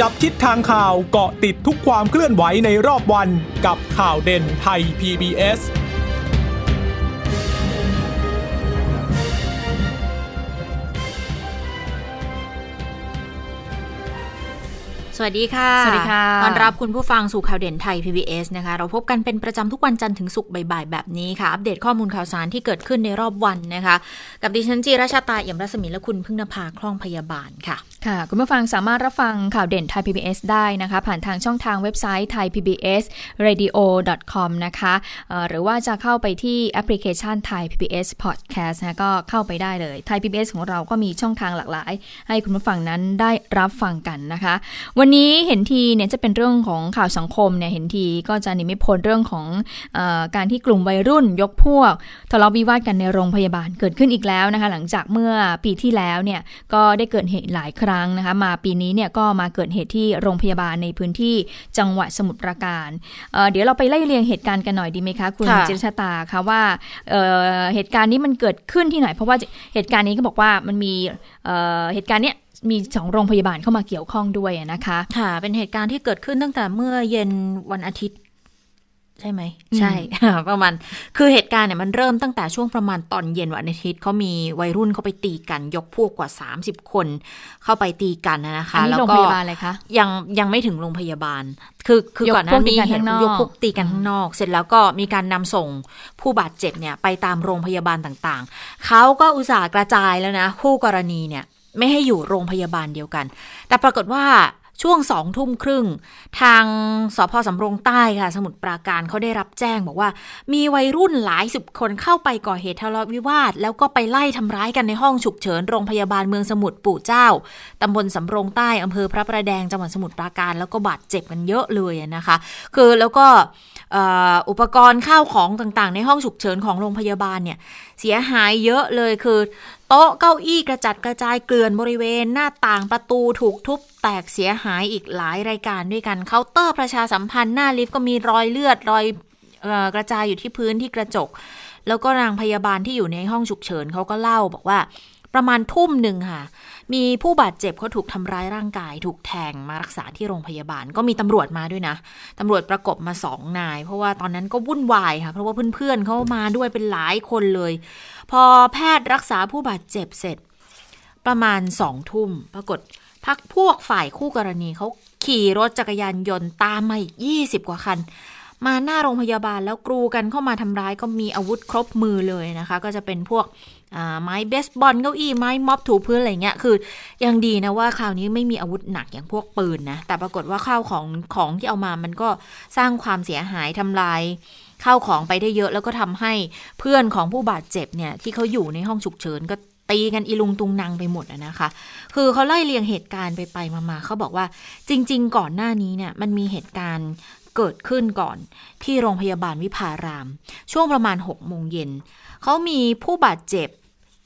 จับทิศทางข่าวเกาะติดทุกความเคลื่อนไหวในรอบวันกับข่าวเด่นไทย PBS สวัสดีค่ะ สวัสดีค่ะ ต้อนรับคุณผู้ฟังสู่ข่าวเด่นไทย PBS นะคะ เราพบกันเป็นประจำทุกวันจันทร์ถึงศุกร์บ่ายๆ แบบนี้ค่ะ อัปเดตข้อมูลข่าวสารที่เกิดขึ้นในรอบวันนะคะ กับดิฉันจีราชาตาเอี่ยมรัศมีและคุณพึ่งนภาคล่องพยาบาลค่ะ ค่ะ คุณผู้ฟังสามารถรับฟังข่าวเด่นไทย PBS ได้นะคะ ผ่านทางช่องทางเว็บไซต์ thai PBS radio com นะคะหรือว่าจะเข้าไปที่แอปพลิเคชัน Thai PBS Podcast นะก็เข้าไปได้เลย Thai PBS ของเราก็มีช่องทางหลากหลาย ให้คุณผู้ฟังนั้นได้รับฟังกันนะคะ วันนี้เห็นทีเนี่ยจะเป็นเรื่องของข่าวสังคมเนี่ยเห็นทีก็จะหนีไม่พ้นเรื่องของอการที่กลุ่มวัยรุ่นยกพวกทะเลาะวิวาทกันในโรงพยาบาลเกิดขึ้นอีกแล้วนะคะ หลังจากเมื่อปีที่แล้วเนี่ยก็ได้เกิดเหตุหลายครั้งนะคะมาปีนี้เนี่ยก็มาเกิดเหตุที่โรงพยาบาลในพื้นที่จังหวัดสมุทรปราการเอ่อเดี๋ยวเราไปไล่เรียงเหตุการณ์กันหน่อยดีไหมคะคุณค่ะจิรชาตาคะว่าเอ่อเหตุการณ์นี้มันเกิดขึ้นที่ไหน เพราะว่าเหตุการณ์นี้ก็บอกว่ามันมีเอ่อเหตุการณ์เนี้ยมีสองโรงพยาบาลเข้ามาเกี่ยวข้องด้วยอะนะคะ ค่ะ เป็นเหตุการณ์ที่เกิดขึ้นตั้งแต่เมื่อเย็นวันอาทิตย์ ใช่ไหมอืมใช่ ประมาณ คือเหตุการณ์เนี่ยมันเริ่มตั้งแต่ช่วงประมาณตอนเย็นวันอาทิตย์เขามีวัยรุ่นเขาไปตีกัน ยกพวกกว่า 30 คน เข้าไปตีกันนะนะคะอันนี้แล้วโรงก็พยาบาลอะไรคะยังยังไม่ถึงโรงพยาบาล คือคือยกก่อนหพวน้ากตีนี้กันเห็นข้างนอกยกพวกตีกันข้างนอก เสร็จแล้วก็มีการนำส่งผู้บาดเจ็บเนี่ยไปตามโรงพยาบาลต่างๆเขาก็อุตส่าห์กระจายแล้วนะคู่กรณีเนี่ยไม่ให้อยู่โรงพยาบาลเดียวกัน แต่ปรากฏว่า ช่วงสองทุ่มครึ่ง ทางสพสำโรงใต้ค่ะ สมุทรปราการเขาได้รับแจ้งบอกว่า มีวัยรุ่นหลายสิบคนเข้าไปก่อเหตุทะเลาะวิวาท แล้วก็ไปไล่ทำร้ายกันในห้องฉุกเฉินโรงพยาบาลเมืองสมุทรปู่เจ้าตำบลสำโรงใต้อำเภอพระประแดงจังหวัดสมุทรปราการ แล้วก็บาดเจ็บกันเยอะเลยนะคะ คือแล้วก็อุปกรณ์ข้าวของต่างๆ ในห้องฉุกเฉินของโรงพยาบาลเนี่ยเสียหายเยอะเลยคือ โต๊ะเก้าอี้กระจัดกระจายเกลื่อนบริเวณหน้าต่างประตูถูกทุบแตกเสียหายอีกหลายรายการด้วยกันเคาน์เตอร์ประชาสัมพันธ์หน้าลิฟต์ก็มีรอยเลือดรอยออกระจายอยู่ที่พื้นที่กระจก แล้วก็นางพยาบาลที่อยู่ในห้องฉุกเฉินเขาก็เล่าบอกว่าประมาณทุ่มหนึ่งค่ะ มีผู้บาดเจ็บเขาถูกทำร้ายร่างกาย ถูกแทงมารักษาที่โรงพยาบาล ก็มีตำรวจมาด้วยนะตำรวจประกบมาสองนาย เพราะว่าตอนนั้นก็วุ่นวายค่ะ เพราะว่าเพื่อนๆเขามาด้วยเป็นหลายคนเลย พอแพทย์รักษาผู้บาดเจ็บเสร็จ ประมาณสองทุ่ม ปรากฏพักพวกฝ่ายคู่กรณีเขาขี่รถจักรยานยนต์ตามมาอีกยี่สิบกว่าคันมาหน้าโรงพยาบาลแล้วกรูกันเข้ามาทำร้ายก็มีอาวุธครบมือเลยนะคะ ก็จะเป็นพวก ไม้เบสบอลเก้าอี้ไม้ม็อบถูพื้นอะไรเงี้ยคือยังดีนะว่าคราวนี้ไม่มีอาวุธหนักอย่างพวกปืนนะแต่ปรากฏว่าข้าวของของที่เอามามันก็สร้างความเสียหายทำลายข้าวของไปได้เยอะแล้วก็ทำให้เพื่อนของผู้บาดเจ็บเนี่ยที่เขาอยู่ในห้องฉุกเฉินก็ตีกันอีลุงตุงนางไปหมดอะนะคะ คือเขาไล่เรียงเหตุการณ์ไปไปๆมาๆเขาบอกว่าจริง ๆ ก่อนหน้านี้เนี่ยมันมีเหตุการณ์เกิดขึ้นก่อนที่โรงพยาบาลวิภาราม ช่วงประมาณ6โมงเย็นเขามีผู้บาดเจ็บ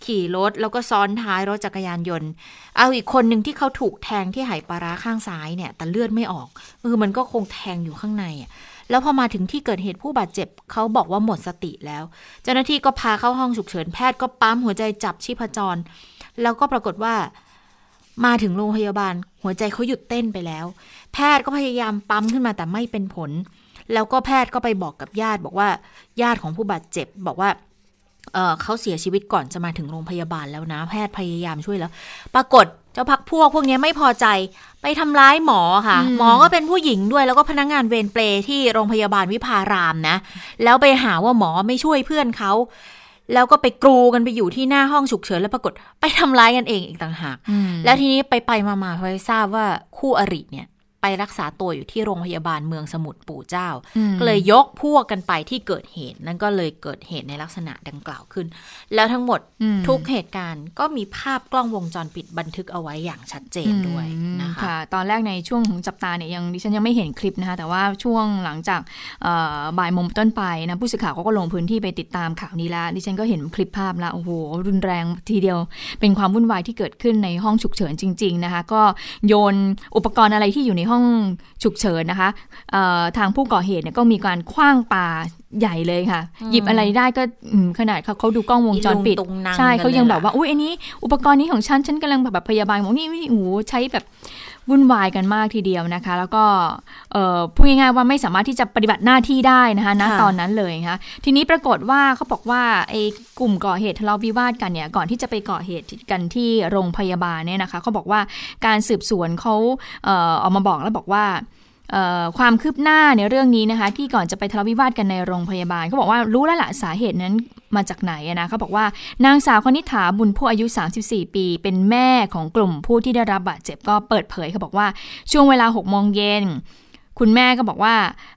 ขี่รถแล้วก็ซ้อนท้ายรถจักรยานยนต์ เอาอีกคนหนึ่งที่เขาถูกแทงที่ไหปลาร้าข้างซ้ายเนี่ย แต่เลือดไม่ออกคือมันก็คงแทงอยู่ข้างในอะแล้วพอมาถึงที่เกิดเหตุผู้บาดเจ็บเขาบอกว่าหมดสติแล้ว เจ้าหน้าที่ก็พาเข้าห้องฉุกเฉินแพทย์ก็ปั๊มหัวใจจับชีพจร แล้วก็ปรากฏว่า มาถึงโรงพยาบาล หัวใจเขาหยุดเต้นไปแล้ว แพทย์ก็พยายามปั๊มขึ้นมาแต่ไม่เป็นผล แล้วก็แพทย์ก็ไปบอกกับญาติ บอกว่าญาติของผู้บาดเจ็บ บอกว่า เอ่อเขาเสียชีวิตก่อนจะมาถึงโรงพยาบาลแล้วนะ แพทย์พยายามช่วยแล้ว ปรากฏเจ้าพักพวกพวกนี้ไม่พอใจไปทำร้ายหมอค่ะอืมหมอก็เป็นผู้หญิงด้วยแล้วก็พนักงานเวรเปรย์ที่โรงพยาบาลวิภารามนะ แล้วไปหาว่าหมอไม่ช่วยเพื่อนเขาแล้วก็ไปกรูกันไปอยู่ที่หน้าห้องฉุกเฉินแล้วปรากฏไปทำร้ายกันเองอีกต่างหากอืมแล้วทีนี้ไปไปๆมาๆพอทราบว่าคู่อริเนี่ย ไปรักษาตัวอยู่ที่โรงพยาบาลเมืองสมุทรปู่เจ้าอืมก็เลยยกพวกกันไปที่เกิดเหตุ นั่นก็เลยเกิดเหตุในลักษณะดังกล่าวขึ้น แล้วทั้งหมดอืมทุกเหตุการณ์ก็มีภาพกล้องวงจรปิดบันทึกเอาไว้อย่างชัดเจนด้วยอืมนะคะค่ะตอนแรกในช่วงของจับตาเนี่ยยังดิฉันยังไม่เห็นคลิปนะคะแต่ว่าช่วงหลังจากเอ่อบ่ายโมงต้นไปนะผู้สื่อข่าวเขาก็ลงพื้นที่ไปติดตามข่าวนี้แล้วดิฉันก็เห็นคลิปภาพแล้วโอ้โหรุนแรงทีเดียว เป็นความวุ่นวายที่เกิดขึ้นในห้องฉุกเฉินจริง ๆนะคะ ก็โยนอุปกรณ์อะไรที่อยู่ในห้องฉุกเฉินนะคะเอ่อทางผู้ก่อเหตุเนี่ยก็มีการคว้างปาใหญ่เลยค่ะ หยิบอะไรได้ก็อืมขนาดเขาเขาดูกล้องวงจรปิดอีลุงตุงนังใช่กันเขายังเลยแบบว่าอุ้ยอันนี้ อุปกรณ์นี้ของฉันฉันกำลังแบบพยาบาลบอกนี่นี่โอ้โหใช้แบบ วุ่นวายกันมากทีเดียวนะคะ แล้วก็พูดง่ายๆว่าไม่สามารถที่จะปฏิบัติหน้าที่ได้นะคะณตอนนั้นเลยค่ะทีนี้ปรากฏว่าเขาบอกว่าไอ้กลุ่มก่อเหตุทะเลาะวิวาทกันเนี่ยก่อนที่จะไปก่อเหตุกันที่โรงพยาบาลเนี่ยนะคะเขาบอกว่าการสืบสวนเขาเออกมาบอกแล้วบอกว่า ความคืบหน้าในเรื่องนี้นะคะ ที่ก่อนจะไปทะเลาะวิวาทกันในโรงพยาบาลเขาบอกว่ารู้แล้วละสาเหตุนั้นมาจากไหนนะเขาบอกว่านางสาวคณิฐาบุญผู้อายุ 34 ปี เป็นแม่ของกลุ่มผู้ที่ได้รับบาดเจ็บก็เปิดเผยเขาบอกว่าช่วงเวลา6โมงเย็น คุณแม่ก็บอกว่า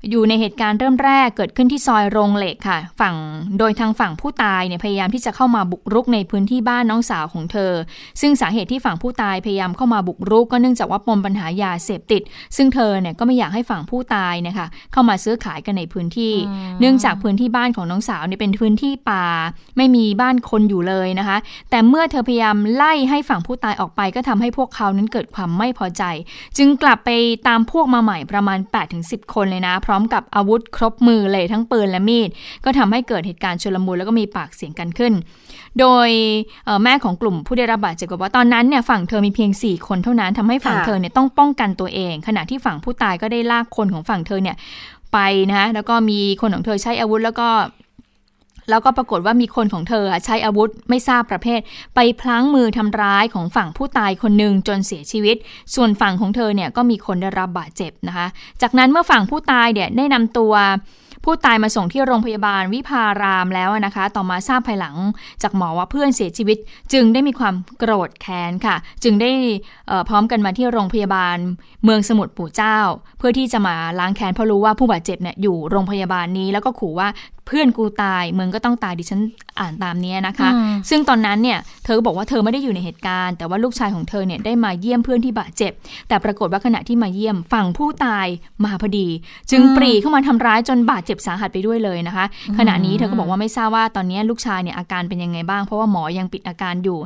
อยู่ในเหตุการณ์เริ่มแรกเกิดขึ้นที่ซอยโรงเหล็กค่ะ ฝั่งโดยทางฝั่งผู้ตายเนี่ยพยายามที่จะเข้ามาบุกรุกในพื้นที่บ้านน้องสาวของเธอ ซึ่งสาเหตุที่ฝั่งผู้ตายพยายามเข้ามาบุกรุก ก็เนื่องจากว่าปมปัญหายาเสพติด ซึ่งเธอเนี่ยก็ไม่อยากให้ฝั่งผู้ตายนะคะเข้ามาซื้อขายกันในพื้นที่ เนื่องจากพื้นที่บ้านของน้องสาวเนี่ยเป็นพื้นที่ป่า ไม่มีบ้านคนอยู่เลยนะคะ แต่เมื่อเธอพยายามไล่ให้ฝั่งผู้ตายออกไป ก็ทำให้พวกเขานั้นเกิดความไม่พอใจ จึงกลับไปตามพวกมาใหม่ประมาณ8-10 คนเลยนะ พร้อมกับอาวุธครบมือเลยทั้งปืนและมีด ก็ทำให้เกิดเหตุการณ์ชุลมุนแล้วก็มีปากเสียงกันขึ้น โดยแม่ของกลุ่มผู้ได้รับบาดเจ็บบอกว่าตอนนั้นเนี่ยฝั่งเธอมีเพียง 4 คนเท่านั้นทำให้ฝั่งเธอเนี่ยต้องป้องกันตัวเอง ขณะที่ฝั่งผู้ตายก็ได้ลากคนของฝั่งเธอเนี่ยไปนะแล้วก็มีคนของเธอใช้อาวุธแล้วก็ แล้วก็ปรากฏว่ามีคนของเธอใช้อาวุธไม่ทราบประเภท ไปพลั้งมือทำร้ายของฝั่งผู้ตายคนหนึ่งจนเสียชีวิต ส่วนฝั่งของเธอเนี่ยก็มีคนได้รับบาดเจ็บนะคะ จากนั้นเมื่อฝั่งผู้ตายเนี่ยได้นำตัวผู้ตายมาส่งที่โรงพยาบาลวิพารามแล้วนะคะ ต่อมาทราบภายหลังจากหมอว่าเพื่อนเสียชีวิต จึงได้มีความโกรธแค้นค่ะ จึงได้พร้อมกันมาที่โรงพยาบาลเมืองสมุทรปู่เจ้า เพื่อที่จะมาล้างแค้นเพราะรู้ว่าผู้บาดเจ็บเนี่ยอยู่โรงพยาบาลนี้แล้วก็ขู่ว่าเพื่อนกูตายมึงก็ต้องตายดิฉันอ่านตามนี้นะคะ ซึ่งตอนนั้นเนี่ยเธอบอกว่าเธอไม่ได้อยู่ในเหตุการณ์ แต่ว่าลูกชายของเธอเนี่ยได้มาเยี่ยมเพื่อนที่บาดเจ็บ แต่ปรากฏว่าขณะที่มาเยี่ยมฝั่งผู้ตายมาพอดี จึงปรีเข้ามาทำร้ายจนบาดเจ็บสาหัสไปด้วยเลยนะคะ ขณะนี้เธอก็บอกว่าไม่ทราบว่าตอนนี้ลูกชายเนี่ยอาการเป็นยังไงบ้าง เพราะว่าหมอยังปิดอาการอยู่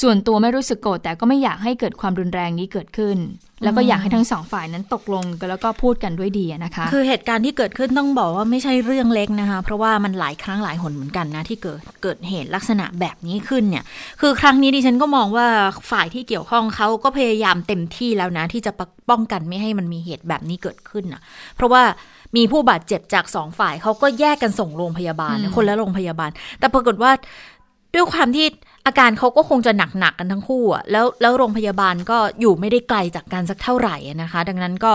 ส่วนตัวไม่รู้สึกโกรธแต่ก็ไม่อยากให้เกิดความรุนแรงนี้เกิดขึ้น แล้วก็อยากให้ทั้งสองฝ่ายนั้นตกลงกันแล้วก็พูดกันด้วยดีนะคะ คือเหตุการณ์ที่เกิดขึ้นต้องบอกว่าไม่ใช่เรื่องเล็กนะคะ เพราะว่ามันหลายครั้งหลายหนเหมือนกันนะ ที่เกิดเกิดเหตุลักษณะแบบนี้ขึ้นเนี่ย คือครั้งนี้ดิฉันก็มองว่าฝ่ายที่เกี่ยวข้องเขาก็พยายามเต็มที่แล้วนะ ที่จะป้องกันไม่ให้มันมีเหตุแบบนี้เกิดขึ้นนะเพราะว่ามีผู้บาดเจ็บจากสองฝ่ายเขาก็แยกกันส่งโรงพยาบาลคนละโรงพยาบาล แต่ปรากฏว่า ด้วยความที่อาการเขาก็คงจะหนักๆกกันทั้งคู่อะแล้วแล้วโรงพยาบาลก็อยู่ไม่ได้ไกลจากกันสักเท่าไหร่นะคะ ดังนั้นก็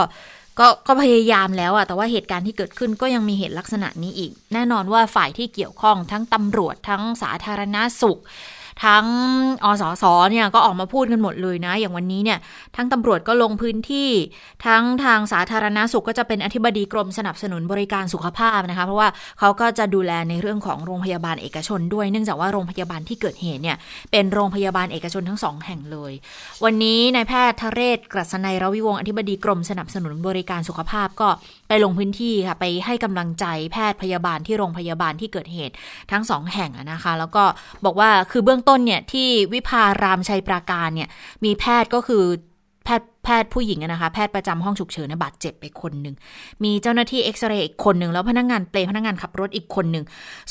ก็ก็พยายามแล้วอะแต่ว่าเหตุการณ์ที่เกิดขึ้นก็ยังมีเหตุลักษณะนี้อีก แน่นอนว่าฝ่ายที่เกี่ยวข้องทั้งตำรวจทั้งสาธารณาสุข ทั้งอสสเนี่ยก็ออกมาพูดกันหมดเลยนะ อย่างวันนี้เนี่ยทั้งตำรวจก็ลงพื้นที่ ทั้งทางสาธารณาสุขก็จะเป็นอธิบดีกรมสนับสนุนบริการสุขภาพนะคะเพราะว่าเขาก็จะดูแลในเรื่องของโรงพยาบาลเอกชนด้วย เนื่องจากว่าโรงพยาบาลที่เกิดเหตุเนี่ยเป็นโรงพยาบาลเอกชนทั้งสองแห่งเลย วันนี้นายแพทย์ทเรศกรัศนัยรวิวงศ์อธิบดีกรมสนับสนุนบริการสุขภาพก็ ไปลงพื้นที่ค่ะไปให้กำลังใจแพทย์พยาบาลที่โรงพยาบาลที่เกิดเหตุทั้งสองแห่งนะคะ แล้วก็บอกว่าคือเบื้องต้นเนี่ยที่วิภารามชัยปราการเนี่ยมีแพทย์ก็คือแพทย์แพทย์ผู้หญิงนะคะ แพทย์ประจำห้องฉุกเฉินบาดเจ็บไปคนหนึ่ง มีเจ้าหน้าที่เอ็กซเรย์อีกคนหนึ่ง แล้วพนักงงานเปลพนักงงานขับรถอีกคนหนึ่ง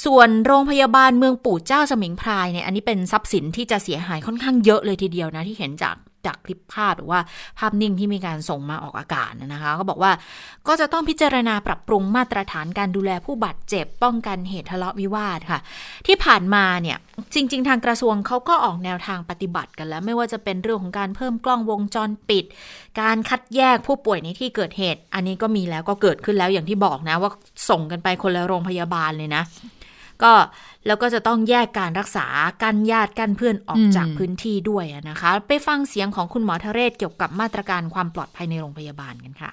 ส่วนโรงพยาบาลเมืองปู่เจ้าสมิงพรายเนี่ยอันนี้เป็นทรัพย์สินที่จะเสียหายค่อนข้างเยอะเลยทีเดียวนะที่เห็นจาก จากคลิปภาพหรือว่าภาพนิ่งที่มีการส่งมาออกอากาศนะคะ ก็บอกว่าก็จะต้องพิจารณาปรับปรุงมาตรฐานการดูแลผู้บาดเจ็บ ป้องกันเหตุทะเลาะวิวาทค่ะ ที่ผ่านมาเนี่ยจริง ๆ ทางกระทรวงเขาก็ออกแนวทางปฏิบัติกันแล้ว ไม่ว่าจะเป็นเรื่องของการเพิ่มกล้องวงจรปิด การคัดแยกผู้ป่วยในที่เกิดเหตุ อันนี้ก็มีแล้วก็เกิดขึ้นแล้วอย่างที่บอกนะว่าส่งกันไปคนละโรงพยาบาลเลยนะ ก็แล้วก็จะต้องแยกการรักษากันญาติกันเพื่อนออกจากพื้นที่ด้วยนะคะ ไปฟังเสียงของคุณหมอทเรศเกี่ยวกับมาตรการความปลอดภัยในโรงพยาบาลกันค่ะ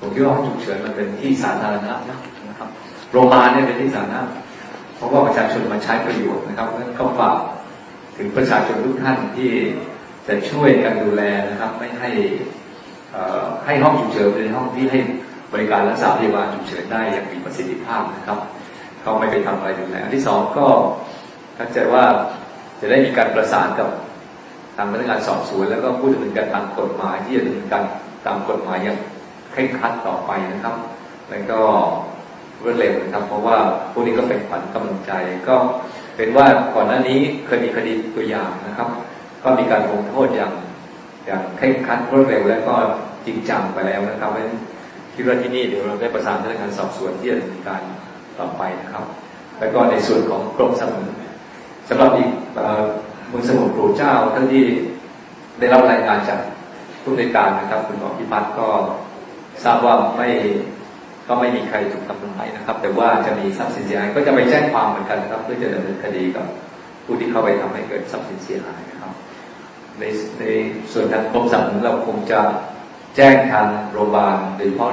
ผมคิดว่าห้องฉุกเฉินมันเป็นที่สาธารณะนะครับโรงพยาบาลเนี่ยเป็นที่สาธารณะเพราะว่าประชาชนมาใช้ประโยชน์นะครับก็ฝากถึงประชาชนทุกท่านที่จะช่วยกันดูแลนะครับ ไม่ให้ให้ห้องฉุกเฉินเป็นห้องที่ให้บริการรักษาพยาบาลฉุกเฉินได้อย่างมีประสิทธิภาพนะครับ เขาไม่ไปทำอะไรดูแลอันที่สองก็เข้าใจว่าจะได้มีการประสานกับทางพนักงานสอบสวน แล้วก็พูดถึงการตามกฎหมายที่จะดำเนินการตามกฎหมายอย่างเคร่งครัดต่อไปนะครับ แล้วก็รวดเร็วนะครับ เพราะว่าพวกนี้ก็เป็นขวัญกำลังใจ ก็เป็นว่าก่อนหน้านี้เคยมีคดีตัวอย่างนะครับ ก็มีการลงโทษอย่างอย่างเคร่งครัดรวดเร็วและก็จริงจังไปแล้วนะครับเพราะฉะนั้นคิดว่าที่นี่เดี๋ยวเราได้ประสานพนักงานสอบสวนที่จะดำเนินการ ต่อไปนะครับ แล้วก็ในส่วนของกรมสมุนสำหรับอีกมือสมุนปู่เจ้าท่านที่ได้รับรายงานจากผู้ในการนะครับ คุณหมอพิพัฒน์ก็ทราบว่าไม่ก็ไม่มีใครถูกทำร้ายนะครับ แต่ว่าจะมีทรัพย์สินเสียหายก็จะไปแจ้งความเหมือนกันนะครับ เพื่อจะดำเนินคดีกับผู้ที่เข้าไปทำให้เกิดทรัพย์สินเสียหายนะครับ ในในส่วนทางกรมสรรพสามิตเราคงจะแจ้งทางโรงพยาบาลโดยเฉพาะ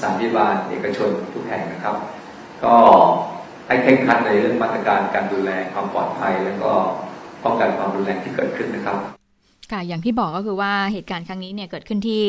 สานพยาบาลเอกชนทุกแห่งนะครับ ก็ให้เคร่งคัดในเรื่องมาตรการการดูแลความปลอดภัย แล้วก็ป้องกันความรุนแรงที่เกิดขึ้นนะครับ ค่ะ อย่างที่บอกก็คือว่าเหตุการณ์ครั้งนี้เนี่ยเกิดขึ้นที่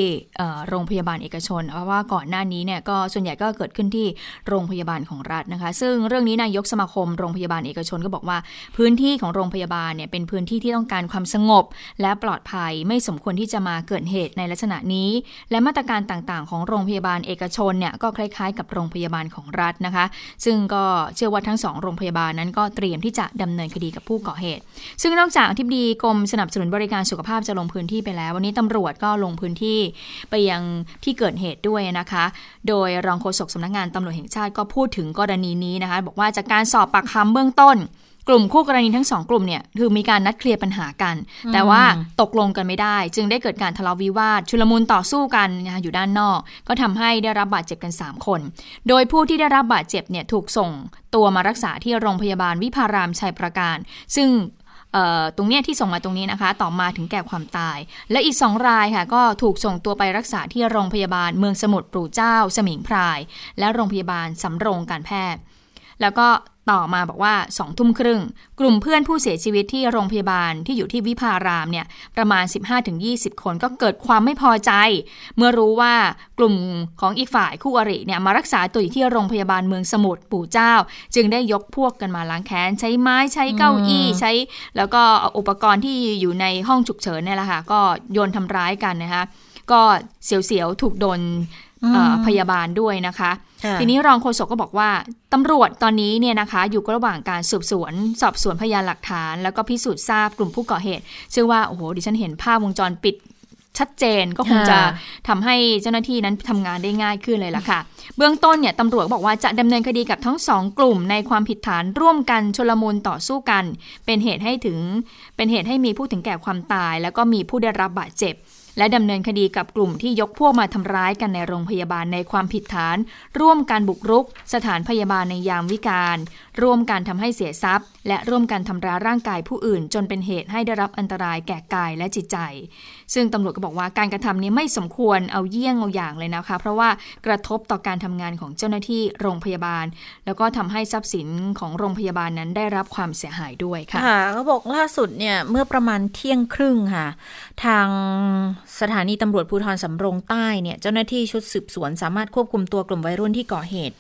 โรงพยาบาลเอกชน เพราะว่าก่อนหน้านี้เนี่ยก็ส่วนใหญ่ก็เกิดขึ้นที่โรงพยาบาลของรัฐนะคะ ซึ่งเรื่องนี้นายกสมาคมโรงพยาบาลเอกชนก็บอกว่า พื้นที่ของโรงพยาบาลเนี่ยเป็นพื้นที่ที่ต้องการความสงบ และปลอดภัยไม่สมควรที่จะมาเกิดเหตุในลักษณะนี้ และมาตรการต่างๆ ของโรงพยาบาลเอกชนเนี่ยก็คล้าย ๆ กับโรงพยาบาลของรัฐนะคะ ซึ่งก็เชื่อว่าทั้งสองโรงพยาบาลนั้นก็เตรียมที่จะดำเนินคดีกับผู้ก่อเหตุ ซึ่งนอกจากอธิบดีกรมสนับสนุนบริการสุขภาพจะลงพื้นที่ไปแล้ว วันนี้ตำรวจก็ลงพื้นที่ไปยังที่เกิดเหตุด้วยนะคะ โดยรองโฆษกสำนักงานตำรวจแห่งชาติก็พูดถึงกรณีนี้นะคะ บอกว่าจากการสอบปากคำเบื้องต้นกลุ่มคู่กรณีทั้งสองกลุ่มเนี่ยคือมีการนัดเคลียร์ปัญหากัน แต่ว่าตกลงกันไม่ได้ จึงได้เกิดการทะเลาะวิวาท ชุลมุนต่อสู้กันนะคะอยู่ด้านนอก ก็ทำให้ได้รับบาดเจ็บกัน 3 คน โดยผู้ที่ได้รับบาดเจ็บเนี่ยถูกส่งตัวมารักษาที่โรงพยาบาลวิพารามชัยประการ ซึ่งเอ่อ ตรงเนี้ยที่ส่งมาตรงนี้นะคะ ต่อมาถึงแก่ความตาย และอีกสองรายค่ะ ก็ถูกส่งตัวไปรักษาที่โรงพยาบาลเมืองสมุทรปู่เจ้า สมิงพราย และโรงพยาบาลสำโรงการแพทย์ แล้วก็ต่อมาบอกว่าสองทุ่มครึ่ง กลุ่มเพื่อนผู้เสียชีวิตที่โรงพยาบาลที่อยู่ที่วิภารามเนี่ยประมาณ 15-20 คนก็เกิดความไม่พอใจ เมื่อรู้ว่ากลุ่มของอีกฝ่ายคู่อริเนี่ยมารักษาตัวอยู่ที่โรงพยาบาลเมืองสมุทรปู่เจ้า จึงได้ยกพวกกันมาล้างแค้น ใช้ไม้ใช้เก้าอี้ใช้ แล้วก็เอาอุปกรณ์ที่อยู่ในห้องฉุกเฉินเนี่ยแหละค่ะก็โยนทำร้ายกันนะคะก็เสียวๆถูกโดนเอ่อ พยาบาลด้วยนะคะค่ะทีนี้รองโฆษกก็บอกว่าตำรวจตอนนี้เนี่ยนะคะอยู่ระหว่างการสืบสวน สอบสวนพยานหลักฐาน แล้วก็พิสูจน์ทราบกลุ่มผู้ก่อเหตุเชื่อว่าโอ้โหดิฉันเห็นภาพวงจรปิดชัดเจนก็คงจะค่ะทำให้เจ้าหน้าที่นั้นทำงานได้ง่ายขึ้นเลยล่ะค่ะ เบื้องต้นเนี่ยตำรวจบอกว่าจะดำเนินคดีกับทั้งสองกลุ่ม ในความผิดฐานร่วมกันชลมุนต่อสู้กัน เป็นเหตุให้ถึงเป็นเหตุให้มีผู้ถึงแก่ความตาย แล้วก็มีผู้ได้รับบาดเจ็บ และดำเนินคดีกับกลุ่มที่ยกพวกมาทำร้ายกันในโรงพยาบาลในความผิดฐาน ร่วมการบุกรุก สถานพยาบาลในยามวิการ ร่วมการทำให้เสียทรัพย์ และร่วมกันทำร้ายร่างกายผู้อื่น จนเป็นเหตุให้ได้รับอันตรายแก่กายและจิตใจ ซึ่งตำรวจก็บอกว่าการกระทำนี้ไม่สมควรเอาเยี่ยงเอาอย่างเลยนะคะ เพราะว่ากระทบต่อการทำงานของเจ้าหน้าที่โรงพยาบาล แล้วก็ทำให้ทรัพย์สินของโรงพยาบาลนั้นได้รับความเสียหายด้วยค่ะค่ะเขาบอกล่าสุดเนี่ยเมื่อประมาณเที่ยงครึ่งค่ะ ทางสถานีตำรวจภูธรสำโรงใต้เนี่ยเจ้าหน้าที่ชุดสืบสวนสามารถควบคุมตัวกลุ่มวัยรุ่นที่ก่อเหตุ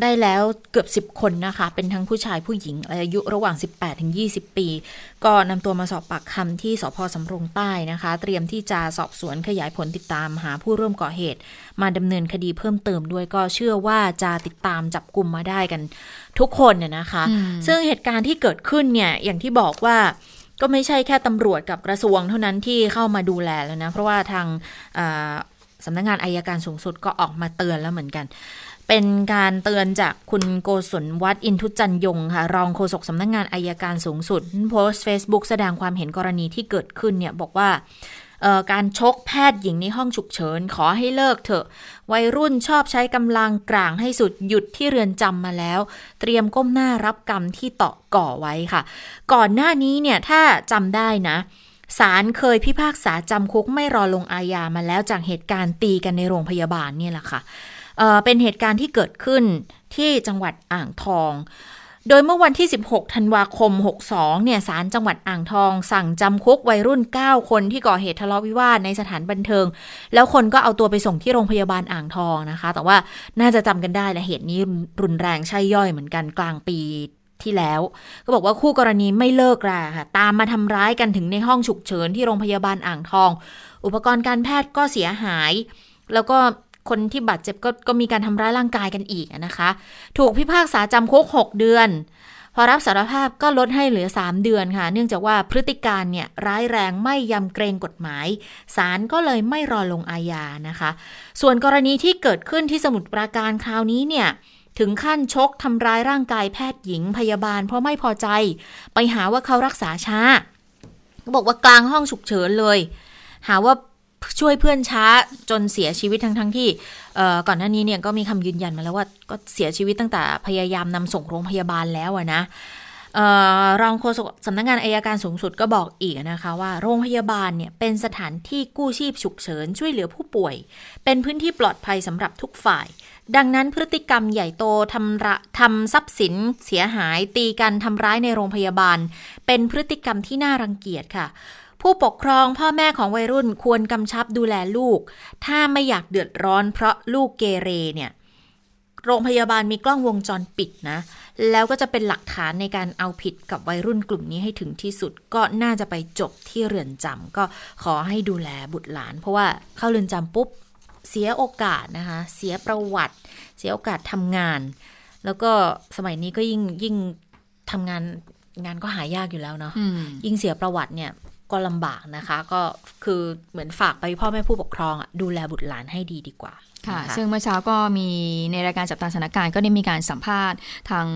ได้แล้วเกือบ 10 คนนะคะ เป็นทั้งผู้ชายผู้หญิงอายุระหว่าง 18ถึง20 ปี ก็นำตัวมาสอบปากคำที่สพสำโรงใต้นะคะ เตรียมที่จะสอบสวนขยายผลติดตามหาผู้ร่วมก่อเหตุ มาดำเนินคดีเพิ่มเติมด้วยก็เชื่อว่าจะติดตามจับกลุ่มมาได้กันทุกคนเนี่ยนะคะอืมซึ่งเหตุการณ์ที่เกิดขึ้นเนี่ยอย่างที่บอกว่า ก็ไม่ใช่แค่ตำรวจกับกระทรวงเท่านั้นที่เข้ามาดูแลแล้วนะ เพราะว่าทางสำนักงานอายการสูงสุดก็ออกมาเตือนแล้วเหมือนกัน เป็นการเตือนจากคุณโกศลวัดอินทุจันยงค่ะ รองโฆษกสำนักงานอายการสูงสุดโพสต์ Facebook แสดงความเห็นกรณีที่เกิดขึ้นเนี่ยบอกว่า การชกแพทย์หญิงในห้องฉุกเฉิน ขอให้เลิกเถอะ วัยรุ่นชอบใช้กำลังกลางให้สุดหยุดที่เรือนจำมาแล้ว เตรียมก้มหน้ารับกรรมที่เตาะก่อไว้ค่ะ ก่อนหน้านี้เนี่ยถ้าจำได้นะศาลเคยพิพากษาจำคุกไม่รอลงอาญามาแล้วจากเหตุการณ์ตีกันในโรงพยาบาลเนี่ยแหละค่ะเเป็นเหตุการณ์ที่เกิดขึ้นที่จังหวัดอ่างทอง โดยเมื่อวันที่ 16 ธันวาคม 62 เนี่ย ศาลจังหวัดอ่างทอง สั่งจำคุกวัยรุ่น 9 คนที่ก่อเหตุทะเลาะวิวาทในสถานบันเทิง แล้วคนก็เอาตัวไปส่งที่โรงพยาบาลอ่างทองนะคะ แต่ว่าน่าจะจำกันได้และเหตุนี้รุนแรงใช่ย่อยเหมือนกันกลางปีที่แล้ว ก็บอกว่าคู่กรณีไม่เลิกราค่ะ ตามมาทำร้ายกันถึงในห้องฉุกเฉินที่โรงพยาบาลอ่างทอง อุปกรณ์การแพทย์ก็เสียหาย แล้วก็ คนที่บาดเจ็บก็ก็มีการทำร้ายร่างกายกันอีกนะคะ ถูกพิพากษาจำคุก6 เดือน พอรับสารภาพก็ลดให้เหลือ 3 เดือนค่ะ เนื่องจากว่าพฤติการเนี่ยร้ายแรงไม่ยำเกรงกฎหมายศาลก็เลยไม่รอลงอาญานะคะ ส่วนกรณีที่เกิดขึ้นที่สมุทรปราการคราวนี้เนี่ยถึงขั้นชกทำร้ายร่างกายแพทย์หญิงพยาบาล เพราะไม่พอใจ ไปหาว่าเขารักษาช้าบอกว่ากลางห้องฉุกเฉินเลย หาว่า ช่วยเพื่อนช้าจนเสียชีวิตทั้งทั้งที่ก่อนหน้านี้เนี่ยก็มีคำยืนยันมาแล้วว่าก็เสียชีวิตตั้งแต่พยายามนำส่งโรงพยาบาลแล้วนะรองโฆษกสำนักงงานอายการสูงสุดก็บอกอีกนะคะว่าโรงพยาบาลเนี่ยเป็นสถานที่กู้ชีพฉุกเฉินช่วยเหลือผู้ป่วย เป็นพื้นที่ปลอดภัยสำหรับทุกฝ่าย ดังนั้นพฤติกรรมใหญ่โตทำระทำทรัพย์สินเสียหายตีกันทำร้ายในโรงพยาบาล เป็นพฤติกรรมที่น่ารังเกียจค่ะ ผู้ปกครองพ่อแม่ของวัยรุ่นควรกำชับดูแลลูก ถ้าไม่อยากเดือดร้อนเพราะลูกเกเรเนี่ยโรงพยาบาลมีกล้องวงจรปิดนะ แล้วก็จะเป็นหลักฐานในการเอาผิดกับวัยรุ่นกลุ่มนี้ให้ถึงที่สุด ก็น่าจะไปจบที่เรือนจำก็ขอให้ดูแลบุตรหลาน เพราะว่าเข้าเรือนจำปุ๊บ เสียโอกาสนะคะ เสียประวัติ เสียโอกาสทำงาน แล้วก็สมัยนี้ก็ยิ่งยิ่งทำงานงานก็หายากอยู่แล้วเนาะยิ่งเสียประวัติเนี่ย ก็ลำบากนะคะ ก็คือเหมือนฝากไปพ่อแม่ผู้ปกครองดูแลบุตรหลานให้ดีดีกว่า ค่ะ ซึ่งเมื่อเช้าก็มีในรายการจับตาสถานการณ์ก็ได้มีการสัมภาษณ์ทาง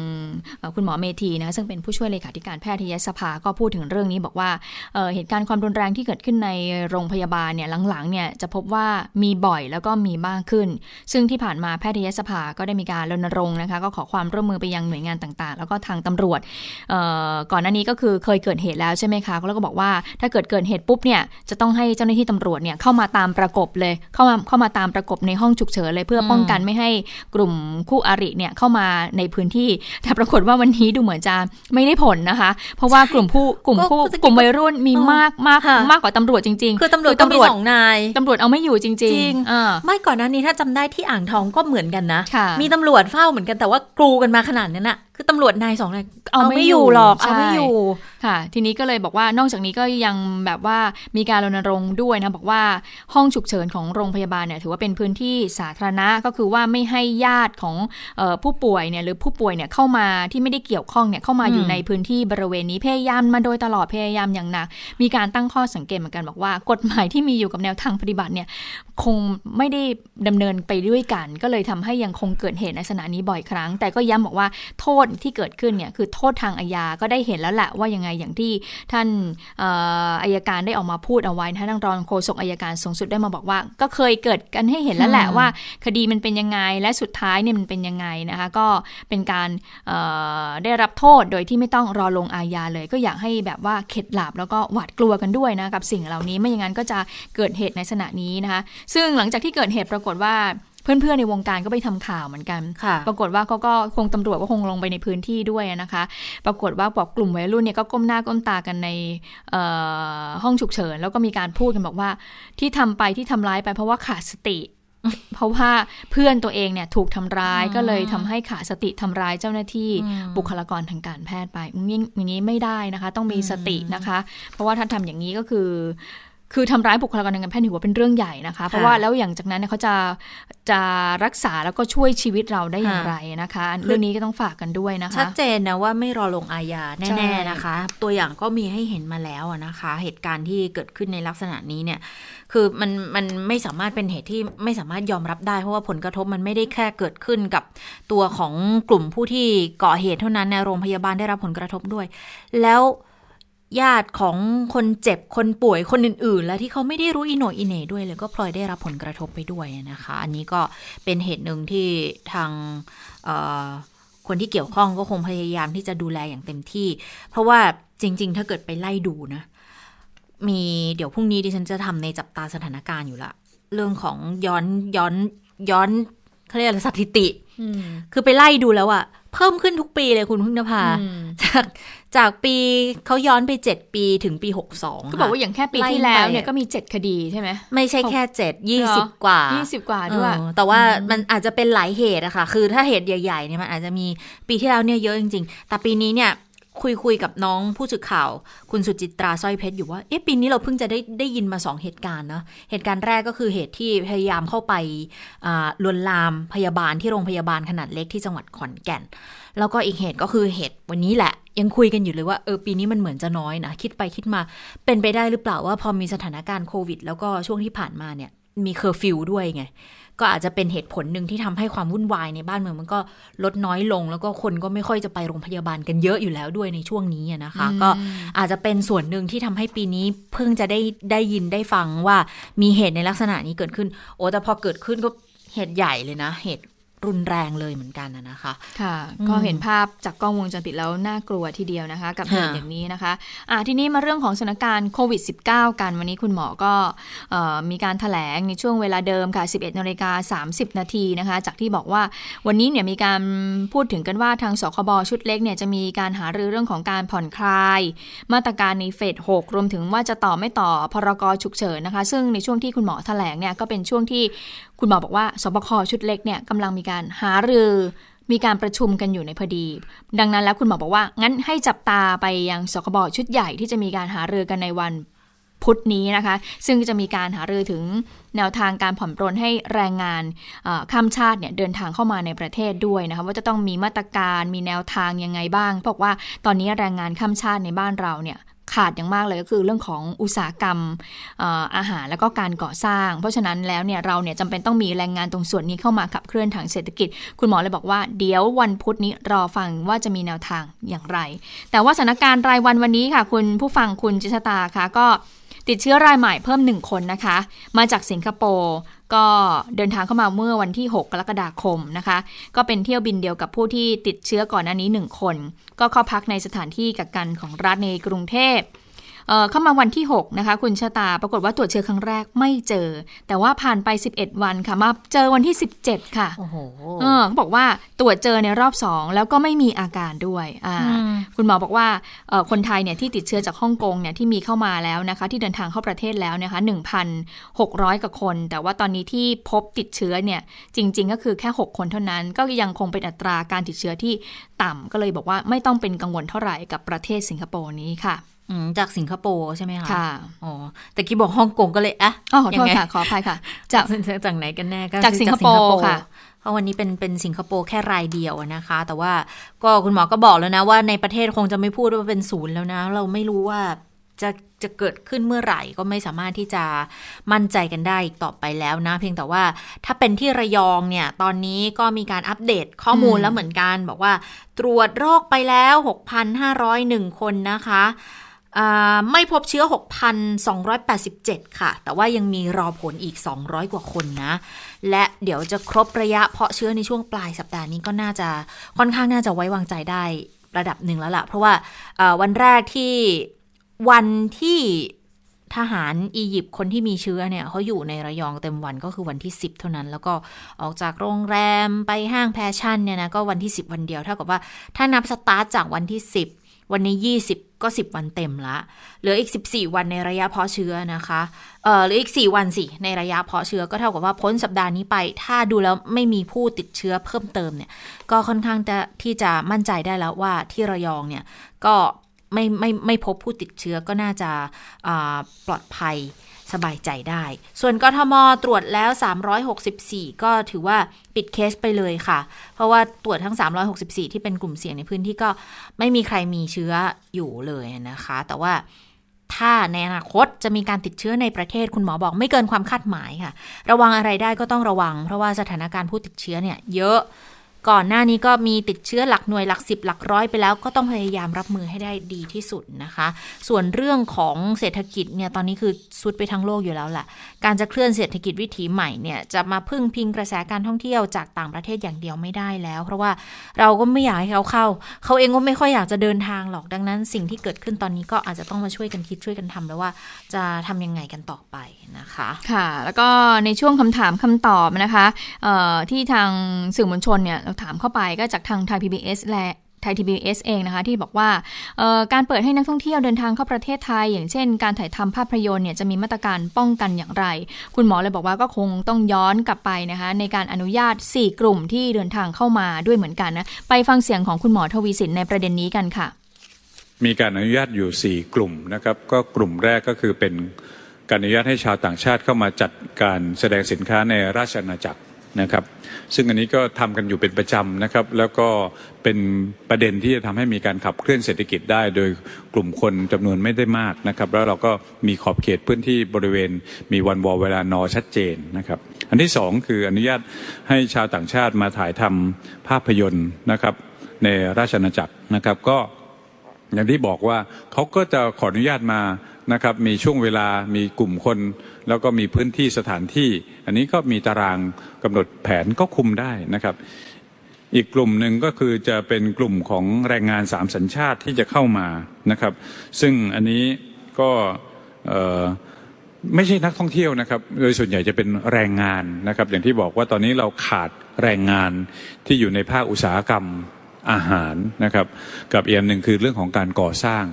คุณหมอเมธีนะคะซึ่งเป็นผู้ช่วยเลขาธิการแพทยสภาก็พูดถึงเรื่องนี้บอกว่าเเหตุการณ์ความรุนแรงที่เกิดขึ้นในโรงพยาบาลเนี่ยหลังๆเนี่ยจะพบว่ามีบ่อยแล้วก็มีมากขึ้น ซึ่งที่ผ่านมาแพทยสภาก็ได้มีการรณรงค์นะคะก็ขอความร่วมมือไปยังหน่วยงานต่างๆ แล้วก็ทางตำรวจก่อนหน้านี้ก็คือเคยเกิดเหตุแล้วใช่ไหมคะแล้วก็บอกว่าถ้าเกิดเกิดเหตุปุ๊บเนี่ยจะต้องให้เจ้าหน้าที่ตำรวจเนี่ยเข้ามาตามประกบเลยเข้ามาเข้ามาตามประกบในห้องฉุกเฉินเลยเพื่อป้องกันไม่ให้กลุ่มคู่อริเนี่ยเข้ามาในพื้นที่ แต่ปรากฏว่าวันนี้ดูเหมือนจะไม่ได้ผลนะคะ เพราะว่ากลุ่มผู้กลุ่มผู้กลุ่มวัยรุ่นมีมากมากมากกว่าตำรวจจริง ๆ คือตำรวจตำรวจสองนายตำรวจเอาไม่อยู่จริงๆไม่ก่อนหน้านี้ถ้าจำได้ที่อ่างทองก็เหมือนกันนะ มีตำรวจเฝ้าเหมือนกันแต่ว่ากรูกันมาขนาดนั้นอะคือตำรวจนายสองนายเอาไม่อยู่หรอกเอาไม่อยู่ค่ะ ทีนี้ก็เลยบอกว่านอกจากนี้ก็ยังแบบว่ามีการรณรงค์ด้วยนะบอกว่าห้องฉุกเฉินของโรงพยาบาลเนี่ยถือว่าเป็นพื้นที่สาธารณะก็คือว่าไม่ให้ญาติของผู้ป่วยเนี่ยหรือผู้ป่วยเนี่ยเข้ามาที่ไม่ได้เกี่ยวข้องเนี่ยเข้ามาอยู่ในพื้นที่บริเวณนี้พยายามมาโดยตลอดพยายามอย่างหนักมีการตั้งข้อสังเกตเหมือนกันบอกว่ากฎหมายที่มีอยู่กับแนวทางปฏิบัติเนี่ยคงไม่ได้ดำเนินไปด้วยกัน ก็เลยทำให้ยังคงเกิดเหตุในลักษณะนี้บ่อยครั้ง แต่ก็ย้ำบอกว่าโทษที่เกิดขึ้นเนี่ยคือโทษทางอาญาก็ได้เห็นแล้วแหละว่ายังไงอย่างที่ท่านอายการได้ออกมาพูดเอาไว้ท่านรองโฆษกอายการสูงสุดได้มาบอกว่า ก็เคยเกิดกันให้เห็นแล้วแหละว่า คดีมันเป็นยังไงและสุดท้ายเนี่ยมันเป็นยังไงนะคะก็เป็นการได้รับโทษโดยที่ไม่ต้องรอลงอาญาเลย ก็อยากให้แบบว่าเข็ดหลาบแล้วก็หวาดกลัวกันด้วยนะกับสิ่งเหล่านี้ไม่อย่างนั้นก็จะเกิดเหตุในลักษณะนี้นะคะ ซึ่งหลังจากที่เกิดเหตุปรากฏว่า เพื่อนๆในวงการก็ไปทำข่าวเหมือนกัน ปรากฏว่าเขาก็คงตำรวจก็คงลงไปในพื้นที่ด้วยนะคะ ปรากฏว่าบอกกลุ่มวัยรุ่นเนี่ยก็ก้มหน้าก้มตากันในห้องฉุกเฉิน แล้วก็มีการพูดกันบอกว่าที่ทำไปที่ทำร้ายไปเพราะว่าขาดสติ เพราะว่าเพื่อนตัวเองเนี่ยถูกทำร้ายก็เลยทำให้ขาดสติทำร้ายเจ้าหน้าที่บุคลากรทางการแพทย์ไปอย่างนี้ไม่ได้นะคะ ต้องมีสตินะคะ เพราะว่าถ้าทำอย่างนี้ก็คือ คือทำร้ายบุคลากรทางการแพทย์ถือว่าเป็นเรื่องใหญ่นะคะ เพราะว่าแล้วอย่างจากนั้นเขาจะจะรักษาแล้วก็ช่วยชีวิตเราได้อย่างไรนะคะ เรื่องนี้ก็ต้องฝากกันด้วยนะคะ ชัดเจนนะว่าไม่รอลงอาญาแน่ๆนะคะ ตัวอย่างก็มีให้เห็นมาแล้วนะคะ เหตุการณ์ที่เกิดขึ้นในลักษณะนี้เนี่ย คือมันมันไม่สามารถเป็นเหตุที่ไม่สามารถยอมรับได้ เพราะว่าผลกระทบมันไม่ได้แค่เกิดขึ้นกับตัวของกลุ่มผู้ที่ก่อเหตุเท่านั้นในโรงพยาบาลได้รับผลกระทบด้วย แล้ว ญาติของคนเจ็บคนป่วยคนอื่น ๆ และที่เขาไม่ได้รู้อิโนอิเน่ด้วยเลยก็พลอยได้รับผลกระทบไปด้วยนะคะ อันนี้ก็เป็นเหตุหนึ่งที่ทางคนที่เกี่ยวข้องก็คงพยายามที่จะดูแลอย่างเต็มที่ เพราะว่าจริง ๆ ถ้าเกิดไปไล่ดูนะ มีเดี๋ยวพรุ่งนี้ดิฉันจะทำในจับตาสถานการณ์อยู่ละ เรื่องของย้อนย้อนย้อนเขาเรียกอะไรสถิติ คือไปไล่ดูแล้วอะ เพิ่มขึ้นทุกปีเลยคุณพึ่งนภาจากจากปีเขาย้อนไปเจ็ดปีถึงปีหกสองก็บอกว่าอย่างแค่ปีที่แล้วเนี่ยก็มีเจ็ดคดีใช่ไหมไม่ใช่แค่เจ็ดยี่สิบกว่ายี่สิบกว่าด้วยแต่ว่ามันอาจจะเป็นหลายเหตุอะค่ะ คือถ้าเหตุใหญ่ๆเนี่ยมันอาจจะมีปีที่แล้วเนี่ยเยอะจริง ๆ แต่ปีนี้เนี่ย คุยคุยกับน้องผู้สื่อข่าว คุณสุจิตราสร้อยเพชรอยู่ว่าเอ๊ะปีนี้เราเพิ่งจะได้ได้ยินมาสองเหตุการณ์นะเหตุการณ์แรกก็คือเหตุที่พยายามเข้าไปลวนลามพยาบาลที่โรงพยาบาลขนาดเล็กที่จังหวัดขอนแก่น แล้วก็อีกเหตุก็คือเหตุวันนี้แหละ ยังคุยกันอยู่เลยว่าเออปีนี้มันเหมือนจะน้อยนะคิดไปคิดมาเป็นไปได้หรือเปล่าว่าพอมีสถานการณ์โควิด แล้วก็ช่วงที่ผ่านมาเนี่ยมีเคอร์ฟิวด้วยไง ก็อาจจะเป็นเหตุผลหนึ่งที่ทำให้ความวุ่นวายในบ้านเมืองมันก็ลดน้อยลง แล้วก็คนก็ไม่ค่อยจะไปโรงพยาบาลกันเยอะอยู่แล้วด้วยในช่วงนี้นะคะ ก็อาจจะเป็นส่วนหนึ่งที่ทำให้ปีนี้เพิ่งจะได้ได้ยินได้ฟังว่ามีเหตุในลักษณะนี้เกิดขึ้น โอ้แต่พอเกิดขึ้นก็เหตุใหญ่เลยนะ เหตุ รุนแรงเลยเหมือนกันนะคะ ค่ะ ก็เห็นภาพจากกล้องวงจรปิดแล้วน่ากลัวทีเดียวนะคะ กับเหตุอย่างนี้นะคะอ่าทีนี้มาเรื่องของสถานการณ์โควิด -19 กันวันนี้คุณหมอก็มีการถแถลงในช่วงเวลาเดิมค่ะ 11นาฬิกา30 นาทีนะคะ จากที่บอกว่าวันนี้เนี่ยมีการพูดถึงกันว่าทางสคบชุดเล็กเนี่ยจะมีการหารือเรื่องของการผ่อนคลาย มาตรการในเฟส6รวมถึงว่าจะต่อไม่ต่อพรกฉุกเฉินนะคะ ซึ่งในช่วงที่คุณหมอถแถลงเนี่ยก็เป็นช่วงที่คุณหมอบอกว่าสบคชุดเล็กเนี่ยกำลังมีการหารือมีการประชุมกันอยู่ในพอดี ดังนั้นแล้วคุณหมอบอกว่า งั้นให้จับตาไปยังสคบชุดใหญ่ที่จะมีการหารือกันในวันพุธนี้นะคะ ซึ่งจะมีการหารือถึงแนวทางการผ่อนปรนให้แรงงานข้ามชาติเนี่ยเดินทางเข้ามาในประเทศด้วยนะคะว่าจะต้องมีมาตรการมีแนวทางยังไงบ้าง บอกว่าตอนนี้แรงงานข้ามชาติในบ้านเราเนี่ย ขาดอย่างมากเลยก็คือเรื่องของอุตสาหกรรมอาหารแล้วก็การก่อสร้าง เพราะฉะนั้นแล้วเนี่ยเราเนี่ยจำเป็นต้องมีแรงงานตรงส่วนนี้เข้ามาขับเคลื่อนทางเศรษฐกิจ คุณหมอเลยบอกว่าเดี๋ยววันพุธนี้รอฟังว่าจะมีแนวทางอย่างไร แต่ว่าสถานการณ์รายวันวันนี้ค่ะ คุณผู้ฟังคุณจิชตาค่ะก็ ติดเชื้อรายใหม่เพิ่มหนึ่งคนนะคะ มาจากสิงคโปร์ก็เดินทางเข้ามาเมื่อวันที่ 6 กรกฎาคมนะคะ ก็เป็นเที่ยวบินเดียวกับผู้ที่ติดเชื้อก่อนหน้านี้ 1 คน ก็เข้าพักในสถานที่กักกันของรัฐในกรุงเทพ เข้ามาวันที่ 6 นะคะ คุณชะตาปรากฏว่าตรวจเชื้อครั้งแรกไม่เจอ แต่ว่าผ่านไป 11 วันค่ะ มาเจอวันที่ 17 ค่ะโอ้โหเขาบอกว่าตรวจเจอในรอบ 2 แล้วก็ไม่มีอาการด้วยคุณหมอบอกว่าคนไทยเนี่ยที่ติดเชื้อจากฮ่องกงเนี่ยที่มีเข้ามาแล้วนะคะ ที่เดินทางเข้าประเทศแล้วนะคะ1,600 กว่าคน แต่ว่าตอนนี้ที่พบติดเชื้อเนี่ยจริง ๆ ก็คือแค่ 6 คนเท่านั้น ก็ยังคงเป็นอัตราการติดเชื้อที่ต่ำก็เลยบอกว่าไม่ต้องเป็นกังวลเท่าไหร่กับประเทศสิงคโปร์นี้ค่ะ จากสิงคโปร์ใช่ไหมคะ ค่ะ อ๋อ แต่กี้บอกฮ่องกงก็เลยอะอ๋อขอโทษค่ะ ขออภัยค่ะ จากจากไหนกันแน่ก็จากสิงคโปร์ค่ะ เพราะวันนี้เป็นเป็นสิงคโปร์แค่รายเดียวนะคะ แต่ว่าก็คุณหมอก็บอกแล้วนะว่าในประเทศคงจะไม่พูดว่าเป็นศูนย์แล้วนะ เราไม่รู้ว่าจะจะเกิดขึ้นเมื่อไหร่ก็ไม่สามารถที่จะมั่นใจกันได้อีกต่อไปแล้วนะ เพียงแต่ว่าถ้าเป็นที่ระยองเนี่ย ตอนนี้ก็มีการอัปเดตข้อมูลแล้วเหมือนกัน บอกว่าตรวจโรคไปแล้ว 6,501 คนนะคะ ไม่พบเชื้อ 6,287 ค่ะ แต่ว่ายังมีรอผลอีก 200 กว่าคนนะ และเดี๋ยวจะครบระยะเพาะเชื้อในช่วงปลายสัปดาห์นี้ก็น่าจะค่อนข้างน่าจะไว้วางใจได้ระดับหนึ่งแล้วละ่ะ เพราะว่าวันแรกที่วันที่ทหารอียิปต์คนที่มีเชื้อเนี่ยเขาอยู่ในระยองเต็มวันก็คือวันที่ 10 เท่านั้น แล้วก็ออกจากโรงแรมไปห้างแฟชั่นเนี่ยนะก็วันที่ 10 วันเดียวเท่ากับว่าถ้านับสตาร์ทจากวันที่ 10 วันนี้ 20 ก็ 10 วันเต็มละ เหลืออีก 14 วันในระยะเพาะเชื้อนะคะ เออหรืออีก 4 วันสิ ในระยะเพาะเชื้อก็เท่ากับว่าพ้นสัปดาห์นี้ไป ถ้าดูแล้วไม่มีผู้ติดเชื้อเพิ่มเติมเนี่ย ก็ค่อนข้างจะที่จะมั่นใจได้แล้วว่าที่ระยองเนี่ยก็ไม่ไม่ไม่พบผู้ติดเชื้อก็น่าจะปลอดภัย สบายใจได้ ส่วนกทมตรวจแล้ว 364 ก็ถือว่าปิดเคสไปเลยค่ะ เพราะว่าตรวจทั้ง 364 ที่เป็นกลุ่มเสี่ยงในพื้นที่ก็ไม่มีใครมีเชื้ออยู่เลยนะคะ แต่ว่าถ้าในอนาคตจะมีการติดเชื้อในประเทศคุณหมอบอกไม่เกินความคาดหมายค่ะ ระวังอะไรได้ก็ต้องระวัง เพราะว่าสถานการณ์ผู้ติดเชื้อเนี่ยเยอะ ก่อนหน้านี้ก็มีติดเชื้อหลักหน่วยหลักสิบหลักร้อยไปแล้ว ก็ต้องพยายามรับมือให้ได้ดีที่สุดนะคะ ส่วนเรื่องของเศรษฐกิจเนี่ยตอนนี้คือสุดไปทั้งโลกอยู่แล้วแหละการจะเคลื่อนเศรษฐกิจวิถีใหม่เนี่ยจะมาพึ่งพิงกระแสการท่องเที่ยวจากต่างประเทศอย่างเดียวไม่ได้แล้ว เพราะว่าเราก็ไม่อยากให้เขาเข้า เขาเองก็ไม่ค่อยอยากจะเดินทางหรอกดังนั้น สิ่งที่เกิดขึ้นตอนนี้ก็อาจจะต้องมาช่วยกันคิดช่วยกันทำแล้วว่า จะทำยังไงกันต่อไปนะคะ ค่ะ แล้วก็ในช่วงคำถามคำตอบนะคะที่ทางสื่อมวลชนเนี่ยถามเข้าไปก็จากทางไทย PBS และไทยทีบีเอสเองนะคะ ที่บอกว่าการเปิดให้นักท่องเที่ยวเดินทางเข้าประเทศไทย อย่างเช่น การถ่ายทำภาพยนตร์เนี่ยจะมีมาตรการป้องกันอย่างไร คุณหมอเลยบอกว่าก็คงต้องย้อนกลับไปนะคะ ในการอนุญาต 4 กลุ่มที่เดินทางเข้ามาด้วยเหมือนกันนะไปฟังเสียงของคุณหมอทวีสินในประเด็นนี้กันค่ะ มีการอนุญาตอยู่ 4 กลุ่มนะครับก็กลุ่มแรกก็คือเป็นการอนุญาตให้ชาวต่างชาติเข้ามาจัดการแสดงสินค้าในราชอาณาจักร นะครับ ซึ่งอันนี้ก็ทำกันอยู่เป็นประจำนะครับ แล้วก็เป็นประเด็นที่จะทำให้มีการขับเคลื่อนเศรษฐกิจได้ โดยกลุ่มคนจำนวนไม่ได้มากนะครับ แล้วเราก็มีขอบเขตพื้นที่บริเวณ มีวันวอลเวลานอชัดเจนนะครับ อันที่สองคืออนุญาตให้ชาวต่างชาติมาถ่ายทำภาพยนตร์นะครับในราชอาณาจักรนะครับก็อย่างที่บอกว่าเขาก็จะขออนุญาตมานะครับมีช่วงเวลามีกลุ่มคน แล้วก็มีพื้นที่สถานที่ อันนี้ก็มีตารางกำหนดแผนก็คุมได้นะครับ อีกกลุ่มหนึ่งก็คือจะเป็นกลุ่มของแรงงานสามสัญชาติที่จะเข้ามานะครับ ซึ่งอันนี้ก็ไม่ใช่นักท่องเที่ยวนะครับ โดยส่วนใหญ่จะเป็นแรงงานนะครับ อย่างที่บอกว่าตอนนี้เราขาดแรงงานที่อยู่ในภาคอุตสาหกรรมอาหารนะครับ กับอีกหนึ่งคือเรื่องของการก่อสร้าง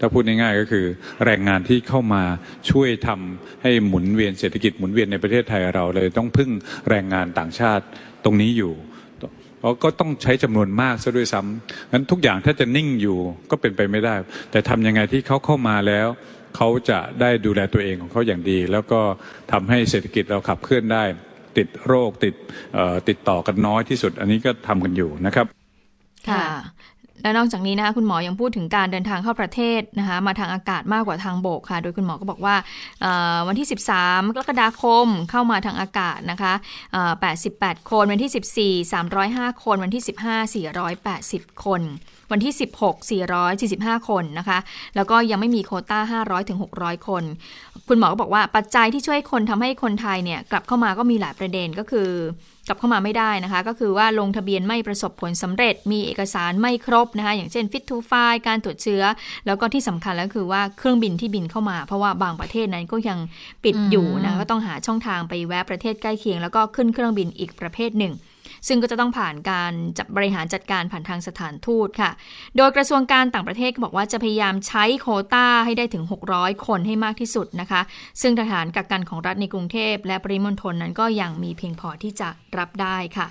ถ้าพูดง่ายๆก็คือแรงงานที่เข้ามาช่วยทำให้หมุนเวียนเศรษฐกิจหมุนเวียนในประเทศไทยเราเลยต้องพึ่งแรงงานต่างชาติตรงนี้อยู่เราก็ต้องใช้จำนวนมากซะด้วยซ้ำงั้นทุกอย่างถ้าจะนิ่งอยู่ก็เป็นไปไม่ได้ แต่ทำยังไงที่เขาเข้ามาแล้วเขาจะได้ดูแลตัวเองของเขาอย่างดี แล้วก็ทำให้เศรษฐกิจเราขับเคลื่อนได้ ติดโรคติดติดต่อกันน้อยที่สุด อันนี้ก็ทำกันอยู่นะครับ ค่ะ และนอกจากนี้นะคะคุณหมอยังพูดถึงการเดินทางเข้าประเทศนะคะมาทางอากาศมากกว่าทางบกค่ะ โดยคุณหมอก็บอกว่าวันที่ 13กรกฎาคมเข้ามาทางอากาศนะคะ88 คนวันที่ 14 305 คนวันที่ 15 480 คน วันที่ 16 445 คนนะคะแล้วก็ยังไม่มีโคต้า 500ถึง600 คน คุณหมอก็บอกว่าปัจจัยที่ช่วยคนทำให้คนไทยเนี่ยกลับเข้ามาก็มีหลายประเด็นก็คือ กลับเข้ามาไม่ได้นะคะ ก็คือว่าลงทะเบียนไม่ประสบผลสำเร็จ มีเอกสารไม่ครบนะคะ อย่างเช่น fit to file การตรวจเชื้อ แล้วก็ที่สำคัญแล้วคือว่าเครื่องบินที่บินเข้ามา เพราะว่าบางประเทศนั้นก็ยังปิดอยู่นะก็ต้องหาช่องทางไปแวะประเทศใกล้เคียง แล้วก็ขึ้นเครื่องบินอีกประเภทหนึ่ง ซึ่งก็จะต้องผ่านการจับบริหารจัดการผ่านทางสถานทูตค่ะ โดยกระทรวงการต่างประเทศก็บอกว่าจะพยายามใช้โคต้าให้ได้ถึง 600 คนให้มากที่สุดนะคะ ซึ่งทหารกักกันของรัฐในกรุงเทพและปริมณฑลนั้นก็ยังมีเพียงพอที่จะรับได้ค่ะ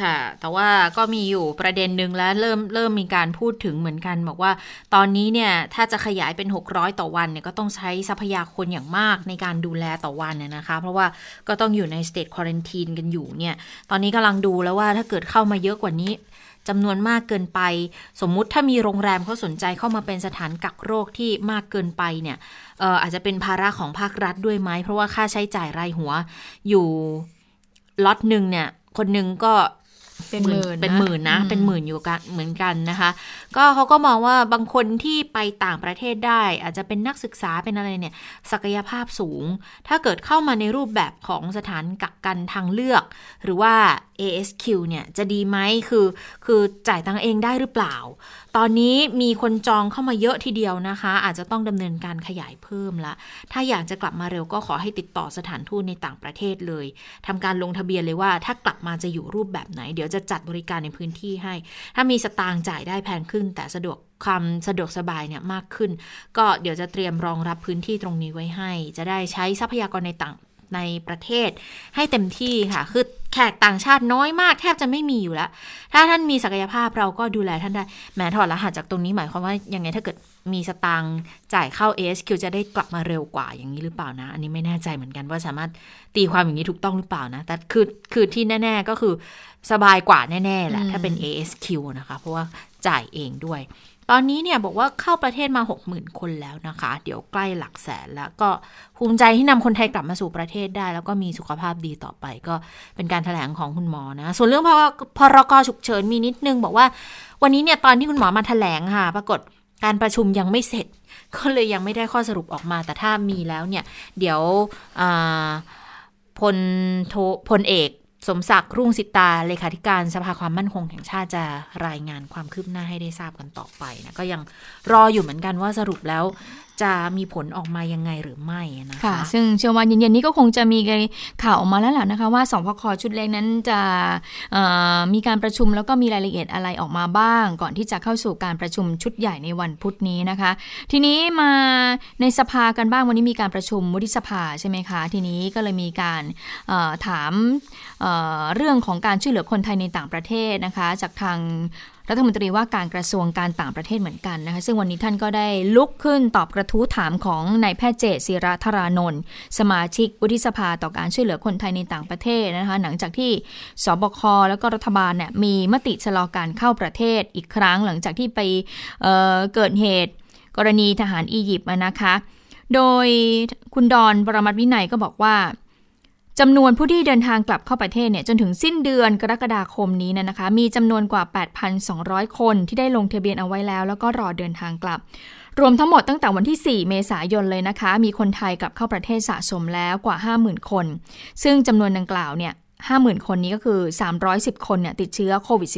ค่ะ แต่ว่าก็มีอยู่ประเด็นหนึ่งแล้วเริ่มเริ่มมีการพูดถึงเหมือนกัน บอกว่าตอนนี้เนี่ยถ้าจะขยายเป็น 600 ต่อวันเนี่ยก็ต้องใช้ทรัพยากรอย่างมากในการดูแลต่อวันเนี่ยนะคะ เพราะว่าก็ต้องอยู่ในสเตทควอรันทีนกันอยู่เนี่ย ตอนนี้กำลังดูแล้วว่าถ้าเกิดเข้ามาเยอะกว่านี้จำนวนมากเกินไป สมมุติถ้ามีโรงแรมเขาสนใจเข้ามาเป็นสถานกักโรคที่มากเกินไปเนี่ยอออาจจะเป็นภาระของภาครัฐด้วยไหมเพราะว่าค่าใช้จ่ายรายหัวอยู่ล็อตหนึ่งเนี่ยคนหนึ่งก็ เป็นหมื่นเป็นหมื่นนะ เป็นหมื่นอยู่กันเหมือนกันนะคะ ก็เขาก็มองว่าบางคนที่ไปต่างประเทศได้ อาจจะเป็นนักศึกษาเป็นอะไรเนี่ย ศักยภาพสูง ถ้าเกิดเข้ามาในรูปแบบของสถานกักกันทางเลือก หรือว่า ASQ เนี่ยจะดีไหมคือ คือจ่ายตังเองได้หรือเปล่า ตอนนี้มีคนจองเข้ามาเยอะทีเดียวนะคะ อาจจะต้องดำเนินการขยายเพิ่มละ ถ้าอยากจะกลับมาเร็วก็ขอให้ติดต่อสถานทูตในต่างประเทศเลยทำการลงทะเบียนเลยว่า ถ้ากลับมาจะอยู่รูปแบบไหน เดี๋ยวจะจัดบริการในพื้นที่ให้ ถ้ามีสตางค์จ่ายได้แพงขึ้น แต่สะดวกความสะดวกสบายเนี่ยมากขึ้น ก็เดี๋ยวจะเตรียมรองรับพื้นที่ตรงนี้ไว้ให้ จะได้ใช้ทรัพยากรในต่าง ในประเทศให้เต็มที่ค่ะ คือแขกต่างชาติน้อยมากแทบจะไม่มีอยู่แล้ว ถ้าท่านมีศักยภาพเราก็ดูแลท่านได้แม้ถอดรหัสจากตรงนี้หมายความว่ายังไงถ้าเกิดมีสตางค์จ่ายเข้า ASQ จะได้กลับมาเร็วกว่าอย่างนี้หรือเปล่านะ อันนี้ไม่แน่ใจเหมือนกันว่าสามารถตีความอย่างนี้ถูกต้องหรือเปล่านะ แต่คือคือที่แน่ ๆก็คือสบายกว่าแน่ๆแหละถ้าเป็น ASQ นะคะ เพราะว่าจ่ายเองด้วย ตอนนี้เนี่ยบอกว่าเข้าประเทศมา 60,000 คนแล้วนะคะ เดี๋ยวใกล้หลักแสนแล้วก็ภูมิใจที่นำคนไทยกลับมาสู่ประเทศได้ แล้วก็มีสุขภาพดีต่อไป ก็เป็นการถแถลงของคุณหมอนะ ส่วนเรื่องพพรกฉุกเฉินมีนิดนึงบอกว่า วันนี้เนี่ยตอนที่คุณหมอมาถแถลงค่ะ ปรากฏการประชุมยังไม่เสร็จ ก็เลยยังไม่ได้ข้อสรุปออกมา แต่ถ้ามีแล้วเนี่ย เดี๋ยวพลโทพลเอก สมศักดิ์รุ่งสิตาเลขาธิการสภาความมั่นคงแห่งชาติจะรายงานความคืบหน้าให้ได้ทราบกันต่อไปนะก็ยังรออยู่เหมือนกันว่าสรุปแล้ว จะมีผลออกมายังไงหรือไม่นะคะคะ ซึ่งเชื่อว่าเย็นๆนี้ก็คงจะมีข่าวออกมาแล้วแหละนะคะ ว่าสพคชุดเล็กนั้นจะมีการประชุมแล้วก็มีรายละเอียดอะไรออกมาบ้าง ก่อนที่จะเข้าสู่การประชุมชุดใหญ่ในวันพุธนี้นะคะ ทีนี้มาในสภากันบ้างวันนี้มีการประชุมวุฒิสภาใช่ไหมคะ ทีนี้ก็เลยมีการถามเรื่องของการช่วยเหลือคนไทยในต่างประเทศนะคะ จากทาง รัฐมนตรีว่าการกระทรวงการต่างประเทศเหมือนกันนะคะซึ่งวันนี้ท่านก็ได้ลุกขึ้นตอบกระทู้ถามของนายแพทย์เจตศิระธารานนท์สมาชิกวุฒิสภาต่อการช่วยเหลือคนไทยในต่างประเทศนะคะหลังจากที่สบคแล้วก็รัฐบาลเนี่ยมีมติชะลอการเข้าประเทศอีกครั้งหลังจากที่ไปเเกิดเหตุกรณีทหารอียิปต์นะคะ โดยคุณดอนปรมัตวินัยก็บอกว่า จำนวนผู้ที่เดินทางกลับเข้าประเทศเนี่ยจนถึงสิ้นเดือนกรกฎาคมนี้นะคะ มีจำนวนกว่า 8,200 คนที่ได้ลงทะเบียนเอาไว้แล้ว แล้วก็รอเดินทางกลับ รวมทั้งหมดตั้งแต่วันที่ 4 เมษายนเลยนะคะ มีคนไทยกลับเข้าประเทศสะสมแล้วกว่า 50,000 คน ซึ่งจำนวนดังกล่าวเนี่ย 50,000 คนนี้ก็คือ 310 คนเนี่ยติดเชื้อโควิด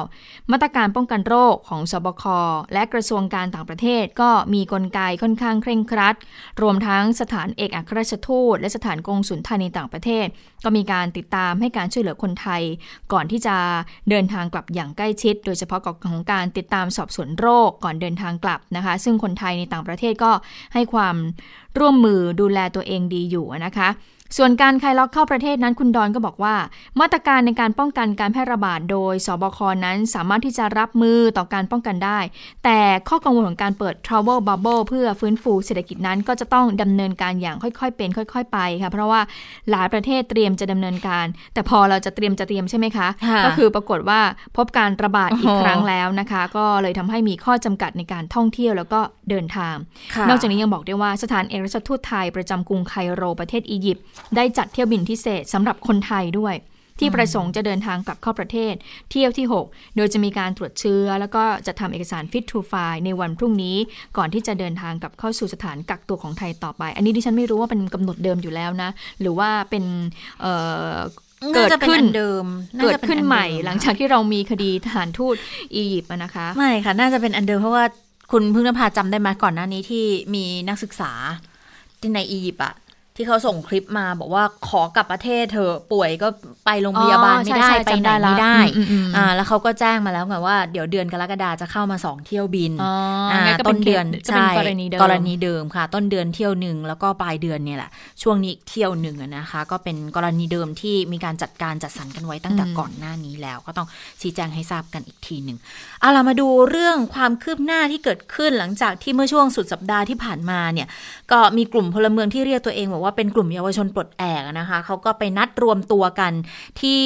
-19 มาตรการป้องกันโรคของสบค และกระทรวงการต่างประเทศก็มีกลไกค่อนข้างเคร่งครัด รวมทั้งสถานเอกอัครราชทูต และสถานกงสุลไทยในต่างประเทศ ก็มีการติดตามให้การช่วยเหลือคนไทย ก่อนที่จะเดินทางกลับอย่างใกล้ชิด โดยเฉพาะของการติดตามสอบสวนโรคก่อนเดินทางกลับนะคะ ซึ่งคนไทยในต่างประเทศก็ให้ความร่วมมือดูแลตัวเองดีอยู่นะคะ ส่วนการคลายล็อกเข้าประเทศนั้นคุณดอนก็บอกว่า มาตรการในการป้องกันการแพร่ระบาดโดยสบคนั้นสามารถที่จะรับมือต่อการป้องกันได้ แต่ข้อกังวลของการเปิด travel bubble เพื่อฟื้นฟูเศรษฐกิจนั้นก็จะต้องดำเนินการอย่างค่อยๆ เป็นค่อย ๆ ไปค่ะเพราะว่าหลายประเทศเตรียมจะดำเนินการ แต่พอเราจะเตรียมจะเตรียมใช่ไหมคะ ก็คือปรากฏว่าพบการระบาดอีกครั้งแล้วนะคะ ก็เลยทำให้มีข้อจำกัดในการท่องเที่ยวแล้วก็เดินทาง นอกจากนี้ยังบอกได้ว่าสถานเอกราชทูตไทยประจำกรุงไคโรประเทศอียิปต์ได้จัดเที่ยวบินพิเศษสำหรับคนไทยด้วย ที่ประสงค์จะเดินทางกลับเข้าประเทศ เที่ยวที่ 6 โดยจะมีการตรวจเชื้อ แล้วก็จะทำเอกสาร Fit to File ในวันพรุ่งนี้ ก่อนที่จะเดินทางกลับเข้าสู่สถานกักตัวของไทยต่อไป อันนี้ดิฉันไม่รู้ว่าเป็นกำหนดเดิมอยู่แล้วนะ หรือว่าเป็นเกิดขึ้นเดิม เกิดขึ้นใหม่ หลังจากที่เรามีคดีทหารทูตอียิปต์นะคะ ไม่ค่ะ น่าจะเป็นอันเดิมเพราะว่าคุณพึ่งนภาจำได้ไหมก่อนหน้านี้ที่มีนักศึกษาที่ในอียิปต์อะ ที่เขาส่งคลิปมาบอกว่าขอกลับประเทศเธอป่วยก็ไปโรงพยาบาลไม่ได้ไปไหนไม่ได้อ่าแล้วเขาก็แจ้งมาแล้วไงว่าเดี๋ยวเดือนกรกฎาจะเข้ามาสองเที่ยวบินอ่าต้นเดือนใช่กรณีเดิมกรณีเดิมค่ะ ต้นเดือนเที่ยวหนึ่งแล้วก็ปลายเดือนเนี่ยแหละช่วงนี้เที่ยวหนึ่งนะคะ ก็เป็นกรณีเดิมที่มีการจัดการจัดสรรกันไว้ตั้งแต่ก่อนหน้านี้แล้ว ก็ต้องชี้แจงให้ทราบกันอีกทีหนึ่งเอาล่ะมาดูเรื่องความคืบหน้าที่เกิดขึ้นหลังจากที่เมื่อช่วงสุดสัปดาห์ที่ผ่านมาเนี่ยก็มีกลุ่มพลเมืองที่เรียกตัวเองบอกว่าเป็นกลุ่มเยาวชนปลดแอกนะคะเขาก็ไปนัดรวมตัวกันที่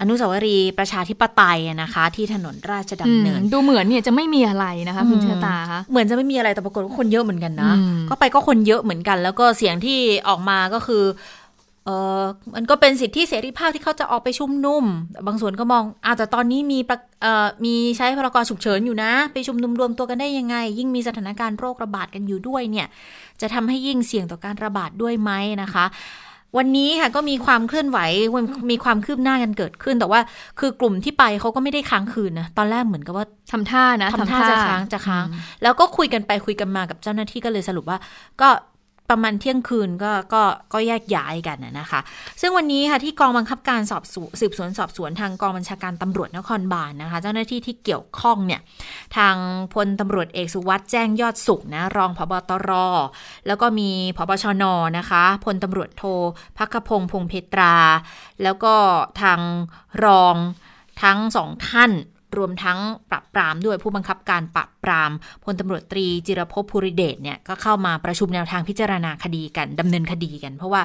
อนุสาวรีย์ประชาธิปไตยนะคะ ที่ถนนราชดำเนิน ดูเหมือนเนี่ยจะไม่มีอะไรนะคะคุณเชตาคะเหมือนจะไม่มีอะไรแต่ปรากฏว่าคนเยอะเหมือนกันนะก็ไปก็คนเยอะเหมือนกัน แล้วก็เสียงที่ออกมาก็คือ เออมันก็เป็นสิทธิเสรีภาพที่เขาจะออกไปชุมนุม บางส่วนก็มองอาแต่ตอนนี้มีเอ่อมีใช้พรกฉุกเฉินอยู่นะ ไปชุมนุมรวมตัวกันได้ยังไง ยิ่งมีสถานการณ์โรคระบาดกันอยู่ด้วยเนี่ย จะทำให้ยิ่งเสี่ยงต่อการระบาดด้วยไหมนะคะ วันนี้ค่ะก็มีความเคลื่อนไหวมีความคืบหน้ากันเกิดขึ้น แต่ว่าคือกลุ่มที่ไปเขาก็ไม่ได้ค้างคืนนะตอนแรกเหมือนกับว่าทำท่านะทำท่าจะค้างจะค้าง แล้วก็คุยกันไปคุยกันมากับเจ้าหน้าที่ก็เลยสรุปว่า ก็ ประมาณเที่ยงคืนก็ก็ก็แยกย้ายกันนะคะ ซึ่งวันนี้ค่ะที่กองบังคับการสอบสืบสวนสอบสวนทางกองบัญชาการตำรวจนครบาลนนะคะ เจ้าหน้าที่ที่เกี่ยวข้องเนี่ยทางพลตำรวจเอกสุวัสด์แจ้งยอดสุขนะรองพบตร แล้วก็มีพบชนนะคะพลตำรวจโทพักพงพงเพตรา แล้วก็ทางรองทั้งสองท่าน รวมทั้งปรับปรามด้วยผู้บังคับการปรับปรามพลตำรวจตรีจิรพภูริเดชเนี่ยก็เข้ามาประชุมแนวทางพิจารณาคดีกันดำเนินคดีกัน เพราะว่า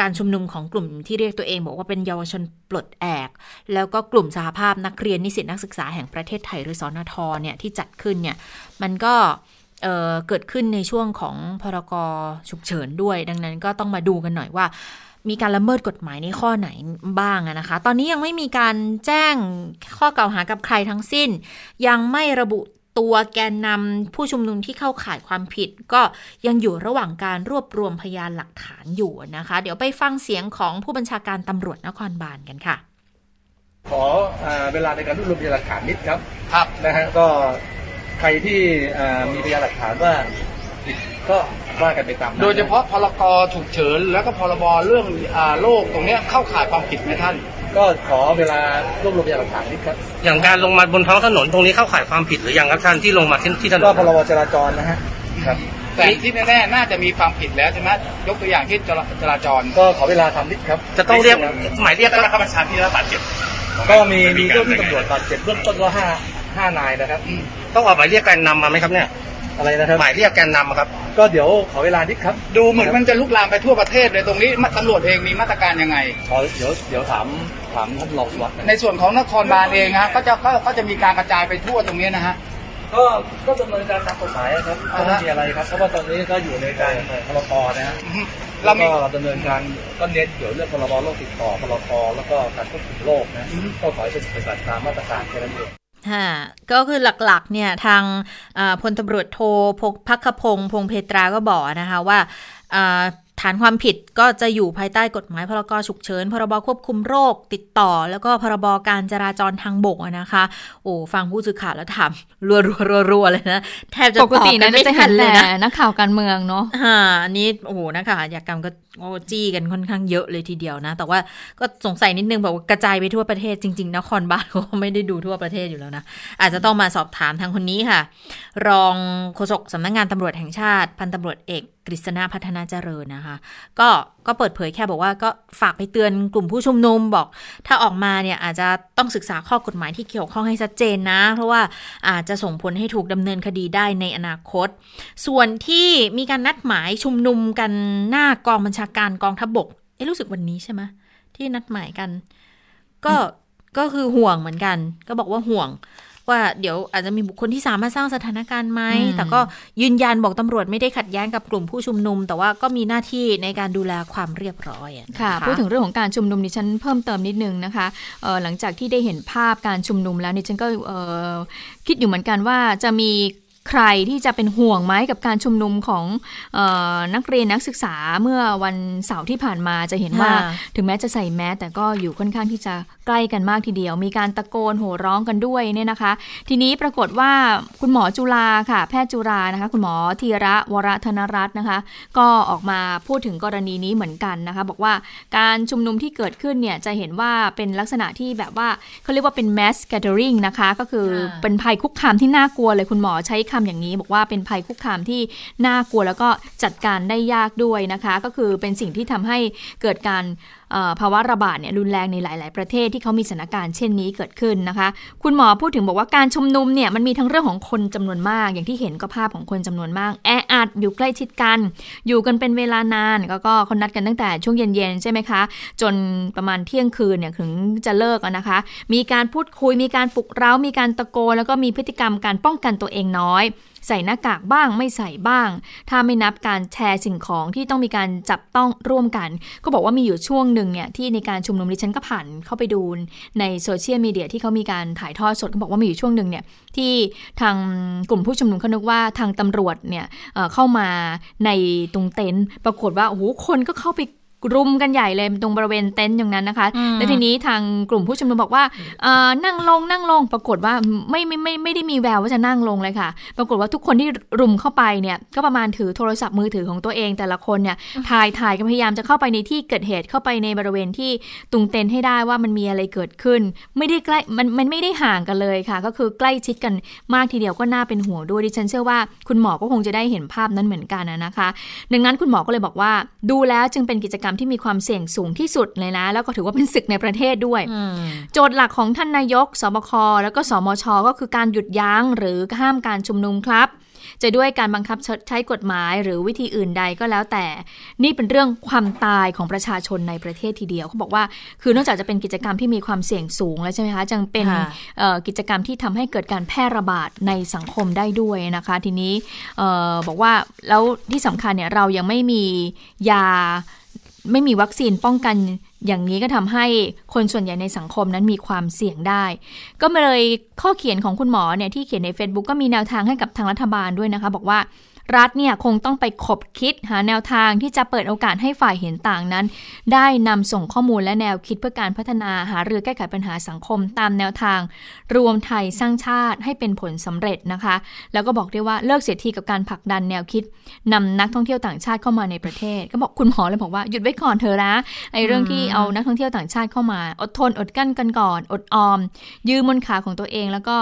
การชุมนุมของกลุ่มที่เรียกตัวเอง บอกว่าเป็นเยาวชนปลดแอก แล้วก็กลุ่มสหภาพนักเรียนนิสิตนักศึกษาแห่งประเทศไทยหรือสอนทเนี่ยที่จัดขึ้นเนี่ยมันก็เเกิดขึ้นในช่วงของพรกฉุกเฉินด้วย ดังนั้นก็ต้องมาดูกันหน่อยว่า มีการละเมิดกฎหมายในข้อไหนบ้างนะคะ ตอนนี้ยังไม่มีการแจ้งข้อกล่าวหากับใครทั้งสิ้น ยังไม่ระบุตัวแกนนำผู้ชุมนุมที่เข้าข่ายความผิด ก็ยังอยู่ระหว่างการรวบรวมพยานหลักฐานอยู่นะคะ เดี๋ยวไปฟังเสียงของผู้บัญชาการตำรวจนครบาลกันค่ะ ขออเวลาในการรวบรวมพยานหลักฐานนิดครับครับนะฮะก็ใครที่มีพยานหลักฐานว่าผิด ก็ว่ากันไปตามโดยเฉพาะพรกฉุกเฉินแล้วก็พรบเรื่องโรคตรงนี้เข้าข่ายความผิดไหมท่าน ก็ขอเวลารวบรวมพยานหลักฐานนิดครับ อย่างการลงมาบนท้องถนนตรงนี้เข้าข่ายความผิดหรือยังครับท่านที่ลงมาที่ที่ถนนก็พรบจราจรนะฮะครับแต่ที่แน่ๆน่าจะมีความผิดแล้วใช่ไหมยกตัวอย่างที่จราจรก็ขอเวลาทำนิดครับ จะต้องเรียกหมายเรียกก็บังคับบัญชาที่รับบาดเจ็บก็มีมีเจ้าที่ตำรวจบาดเจ็บเบื้องต้นก็ห้าห้านายนะครับ ต้องออกหมายเรียกแกนนำมาไหมครับเนี่ย อะไรนะครับหมายเรียกแกนนำอะครับ ก็เดี๋ยวขอเวลานิดครับ ดูเหมือนมันจะลุกลามไปทั่วประเทศเลยตรงนี้ตำรวจเองมีมาตรการยังไง ขอเดี๋ยวเดี๋ยวถามถามท่านรองสุวัสดิ์ในส่วนของนครบาลเองฮะก็จะก็ก็จะมีการกระจายไปทั่วตรงนี้นะฮะ ก็ก็ดำเนินการตามกฎหมายครับก็ไม่มีอะไรครับเพราะว่าตอนนี้ก็อยู่ในการพรกนะฮะเรามีก็ดำเนินการก็เน้นเกี่ยวเรื่องพรบโรคติดต่อพรกแล้วก็การควบคุมโรคนะก็ขอให้เป็นปฏิบัติตามมาตรการแค่นั้นเอง ค่ะก็คือหลักๆเนี่ยทางพลตำรวจโทพกพักขพงศ์พงเพตราก็บอกนะคะว่า ฐานความผิดก็จะอยู่ภายใต้กฎหมายพรกฉุกเฉิน พรบควบคุมโรคติดต่อ แล้วก็พรบการจราจรทางบกอะนะคะ โอ้ฟังผู้สื่อข่าวแล้วถามรัวๆๆๆเลยนะแทบจะปกติตอบนะไม่จะทัเห็นนเลยแต่นะนักข่าวการเมืองเนาะฮ่าอันนี้โอ้โหนะคะอาชญากรรมก็โอ้จี้กันค่อนข้างเยอะเลยทีเดียวนะ แต่ว่าก็สงสัยนิดนึงแบบว่ากระจายไปทั่วประเทศจริงๆนครบาลเขาก็ไม่ได้ดูทั่วประเทศอยู่แล้วนะอาจจะต้องมาสอบถามทางคนนี้ค่ะ รองโฆษกสำนักงานตำรวจแห่งชาติ พันตำรวจเอก กฤษณาพัฒนาเจริญนะคะ ก็ก็เปิดเผยแค่บอกว่าก็ฝากไปเตือนกลุ่มผู้ชุมนุมบอก ถ้าออกมาเนี่ยอาจจะต้องศึกษาข้อกฎหมายที่เกี่ยวข้องให้ชัดเจนนะ เพราะว่าอาจจะส่งผลให้ถูกดำเนินคดีได้ในอนาคต ส่วนที่มีการนัดหมายชุมนุมกันหน้ากองบัญชาการกองทัพบบกเอ๊ะรู้สึกวันนี้ใช่ไหมที่นัดหมายกัน ก็ก็คือห่วงเหมือนกัน ก็บอกว่าห่วง ว่าเดี๋ยวอาจจะมีบุคคลที่สามารถสร้างสถานการณ์ไหมอืมแต่ก็ยืนยันบอกตำรวจไม่ได้ขัดแย้งกับกลุ่มผู้ชุมนุม แต่ว่าก็มีหน้าที่ในการดูแลความเรียบร้อยอะนค่ะ พูดถึงเรื่องของการชุมนุมดิฉันเพิ่มเติมนิดนึงนะคะเอ่อหลังจากที่ได้เห็นภาพการชุมนุมแล้วดิฉันก็เอ่อคิดอยู่เหมือนกันว่าจะมี ใครที่จะเป็นห่วงไหมกับการชุมนุมของเออนักเรียนนักศึกษาเมื่อวันเสาร์ที่ผ่านมาจะเห็นว่าค่ะถึงแม้จะใส่แมสแต่ก็อยู่ค่อนข้างที่จะใกล้กันมากทีเดียว มีการตะโกนโห่ร้องกันด้วยเนี่ยนะคะ ทีนี้ปรากฏว่าคุณหมอจุฬาค่ะ แพทย์จุฬานะคะ คุณหมอธีระวรธนรัตน์นะคะ ก็ออกมาพูดถึงกรณีนี้เหมือนกันนะคะ บอกว่าการชุมนุมที่เกิดขึ้นเนี่ยจะเห็นว่าเป็นลักษณะที่แบบว่าเขาเรียกว่าเป็น mass gathering นะคะ ก็คือค่ะเป็นภัยคุกคามที่น่ากลัวเลยคุณหมอใช้คำอย่างนี้ บอกว่าเป็นภัยคุกคามที่น่ากลัวแล้วก็จัดการได้ยากด้วยนะคะ ก็คือเป็นสิ่งที่ทำให้เกิดการภาวะระบาดเนี่ยรุนแรงในหลาย ๆ ประเทศที่เขามีสถานการณ์เช่นนี้เกิดขึ้นนะคะ คุณหมอพูดถึงบอกว่าการชุมนุมเนี่ยมันมีทั้งเรื่องของคนจำนวนมาก อย่างที่เห็นก็ภาพของคนจำนวนมาก แออัดอยู่ใกล้ชิดกัน อยู่กันเป็นเวลานานก็ก็เขานัดกันตั้งแต่ช่วงเย็น ๆ ใช่ไหมคะ จนประมาณเที่ยงคืนเนี่ยถึงจะเลิกนะคะ มีการพูดคุยมีการปลุกเร้ามีการตะโกนแล้วก็มีพฤติกรรมการป้องกันตัวเองน้อย ใส่หน้ากากบ้างไม่ใส่บ้าง ถ้าไม่นับการแชร์สิ่งของที่ต้องมีการจับต้องร่วมกัน ก็บอกว่ามีอยู่ช่วงหนึ่งเนี่ยที่ในการชุมนุมดิฉันก็ผ่านเข้าไปดูในโซเชียลมีเดียที่เขามีการถ่ายทอดสดก็บอกว่ามีอยู่ช่วงหนึ่งเนี่ยที่ทางกลุ่มผู้ชุมนุมเขานึกว่าทางตำรวจเนี่ยเอ่อเข้ามาในตรงเต็นท์ปรากฏว่าโอ้โหคนก็เข้าไป รุมกันใหญ่เลยตรงบริเวณเต็นท์อย่างนั้นนะคะอืมแล้วทีนี้ทางกลุ่มผู้ชุมนุมบอกว่าเอ่อนั่งลงนั่งลงปรากฏว่าไม่ไม่ไม่ไม่ได้มีแววว่าจะนั่งลงเลยค่ะ ปรากฏว่าทุกคนที่รุมเข้าไปเนี่ยก็ประมาณถือโทรศัพท์มือถือของตัวเองแต่ละคนเนี่ยถ่ายถ่ายกันพยายามจะเข้าไปในที่เกิดเหตุเข้าไปในบริเวณที่ตุงเต็นท์ให้ได้ว่ามันมีอะไรเกิดขึ้น ไม่ได้ใกล้มันมันไม่ได้ห่างกันเลยค่ะ ก็คือใกล้ชิดกันมากทีเดียวก็น่าเป็นห่วงด้วยดิฉันเชื่อว่าคุณหมอก็คงจะได้เห็นภาพนั้นเหมือนกันนะนะคะ ดังนั้นคุณหมอก็เลยบอกว่า ดูแล้วจึงเป็นกิจกรรมที่มีความเสี่ยงสูงที่สุดเลยนะ แล้วก็ถือว่าเป็นศึกในประเทศด้วยอืมโจทย์หลักของท่านนายก สบค แล้วก็สมช ก็คือการหยุดยั้งหรือห้ามการชุมนุมครับ จะด้วยการบังคับใช้กฎหมายหรือวิธีอื่นใดก็แล้วแต่ นี่เป็นเรื่องความตายของประชาชนในประเทศทีเดียวเขาบอกว่า คือนอกจากจะเป็นกิจกรรมที่มีความเสี่ยงสูงแล้วใช่ไหมคะจังเป็นค่ะเอ่อกิจกรรมที่ทำให้เกิดการแพร่ระบาดในสังคมได้ด้วยนะคะ ทีนี้เออบอกว่าแล้วที่สำคัญเนี่ยเรายังไม่มียา ไม่มีวัคซีนป้องกันอย่างนี้ก็ทำให้คนส่วนใหญ่ในสังคมนั้นมีความเสี่ยงได้ ก็เลยข้อเขียนของคุณหมอเนี่ยที่เขียนใน Facebook ก็มีแนวทางให้กับทางรัฐบาลด้วยนะคะ บอกว่า รัฐเนี่ยคงต้องไปขบคิดหาแนวทางที่จะเปิดโอกาสให้ฝ่ายเห็นต่างนั้น ได้นำส่งข้อมูลและแนวคิดเพื่อการพัฒนาหาเรือแก้ไขปัญหาสังคม ตามแนวทาง รวมไทยสร้างชาติให้เป็นผลสำเร็จนะคะ แล้วก็บอกได้ว่าเลิกเสียทีกับการผลักดันแนวคิดนำนักท่องเที่ยวต่างชาติเข้ามาในประเทศ ก็บอกคุณหมอเลยบอกว่าหยุดไว้ก่อนเถอนะไอ้เรื่องที่เอานักท่องเที่ยวต่างชาติเข้ามา อดทนอดกั้นกันก่อน อดออม ยืมบนขาของตัวเอง แล้วก็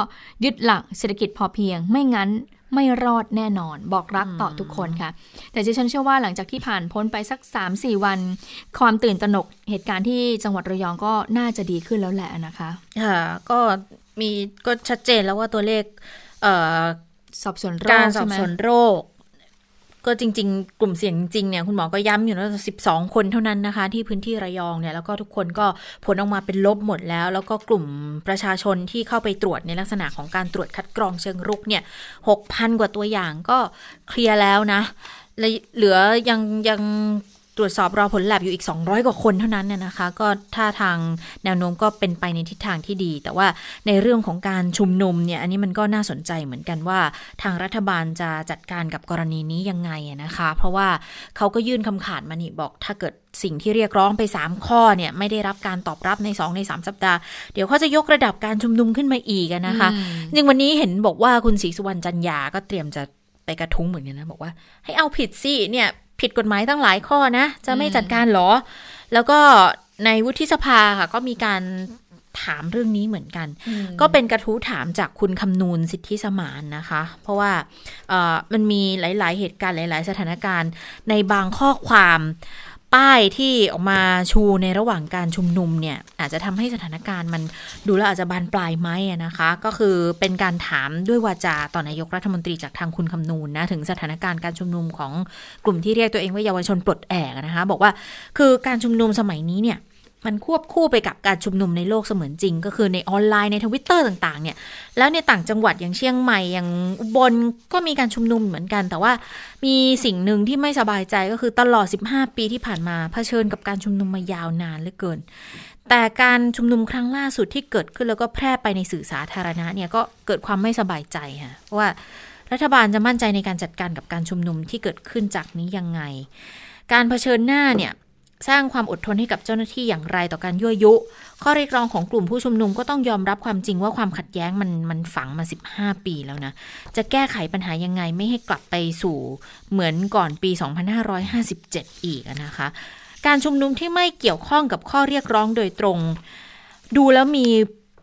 ยึดหลักเศรษฐกิจพอเพียง ไม่งั้น ไม่รอดแน่นอนบอกรักต่อทุกคนค่ะ แต่ดิฉันเชื่อว่าหลังจากที่ผ่านพ้นไปสัก 3-4 วัน ความตื่นตระหนกเหตุการณ์ที่จังหวัดระยองก็น่าจะดีขึ้นแล้วแหละนะคะค่ะก็มีก็ชัดเจนแล้วว่าตัวเลขเอ่อสอบสวนโรการคสอใช่บไหมสวนโรค ก็จริง ๆ กลุ่มเสี่ยงจริงเนี่ยคุณหมอก็ย้ำอยู่ว่า12 คนเท่านั้นนะคะ ที่พื้นที่ระยองเนี่ยแล้วก็ทุกคนก็ผลออกมาเป็นลบหมดแล้ว แล้วก็กลุ่มประชาชนที่เข้าไปตรวจในลักษณะของการตรวจคัดกรองเชิงรุกเนี่ย6,000 กว่าตัวอย่างก็เคลียร์แล้วนะและเหลือยังยัง ตรวจสอบรอผลแลบอยู่อีก 200 กว่าคนเท่านั้นเนี่ยนะคะ ก็ถ้าทางแนวโน้มก็เป็นไปในทิศทางที่ดี แต่ว่าในเรื่องของการชุมนุมเนี่ยอันนี้มันก็น่าสนใจเหมือนกันว่า ทางรัฐบาลจะจัดการกับกรณีนี้ยังไงอะนะคะ เพราะว่าเขาก็ยื่นคำขาดมานี่บอกถ้าเกิดสิ่งที่เรียกร้องไป 3 ข้อเนี่ยไม่ได้รับการตอบรับใน 2 ใน 3 สัปดาห์ เดี๋ยวเขาจะยกระดับการชุมนุมขึ้นมาอีกอะนะคะจริงวันนี้เห็นบอกว่าคุณศรีสุวรรณจันยาก็เตรียมจะไปกระทุ้งเหมือนกันนะ บอกว่าให้เอาผิดสิเนี่ย ผิดกฎหมายตั้งหลายข้อนะ จะไม่จัดการเหรอ แล้วก็ในวุฒิสภาค่ะ ก็มีการถามเรื่องนี้เหมือนกัน ก็เป็นกระทู้ถามจากคุณคำนูนสิทธิสมานนะคะ เพราะว่าเอ่อมันมีหลาย ๆ เหตุการณ์หลาย ๆ สถานการณ์ในบางข้อความ ป้ายที่ออกมาชูในระหว่างการชุมนุมเนี่ยอาจจะทำให้สถานการณ์มันดูแล้วอาจจะบานปลายไหมนะคะ ก็คือเป็นการถามด้วยวาจาต่อนายกรัฐมนตรีจากทางคุณคำนูนนะถึงสถานการณ์การชุมนุมของกลุ่มที่เรียกตัวเองว่าเยาวชนปลดแอกนะคะ บอกว่าคือการชุมนุมสมัยนี้เนี่ย มันควบคู่ไปกับการชุมนุมในโลกเสมือนจริง ก็คือในออนไลน์ในทวิตเตอร์ต่างๆ เนี่ย แล้วในต่างจังหวัดอย่างเชียงใหม่อย่างอุบลก็มีการชุมนุมเหมือนกัน แต่ว่ามีสิ่งหนึ่งที่ไม่สบายใจก็คือตลอด 15 ปีที่ผ่านมาเผชิญกับการชุมนุมมายาวนานเหลือเกิน แต่การชุมนุมครั้งล่าสุดที่เกิดขึ้นแล้วก็แพร่ไปในสื่อสาธารณะเนี่ยก็เกิดความไม่สบายใจค่ะเพราะว่ารัฐบาลจะมั่นใจในการจัดการกับการชุมนุมที่เกิดขึ้นจากนี้ยังไง การเผชิญหน้าเนี่ย สร้างความอดทนให้กับเจ้าหน้าที่อย่างไรต่อการยั่วยุ ข้อเรียกร้องของกลุ่มผู้ชุมนุมก็ต้องยอมรับความจริงว่าความขัดแย้งมันมันฝังมา 15 ปีแล้วนะ จะแก้ไขปัญหายังไงไม่ให้กลับไปสู่เหมือนก่อนปี 2557 อีกอะนะคะ การชุมนุมที่ไม่เกี่ยวข้องกับข้อเรียกร้องโดยตรง ดูแล้วมี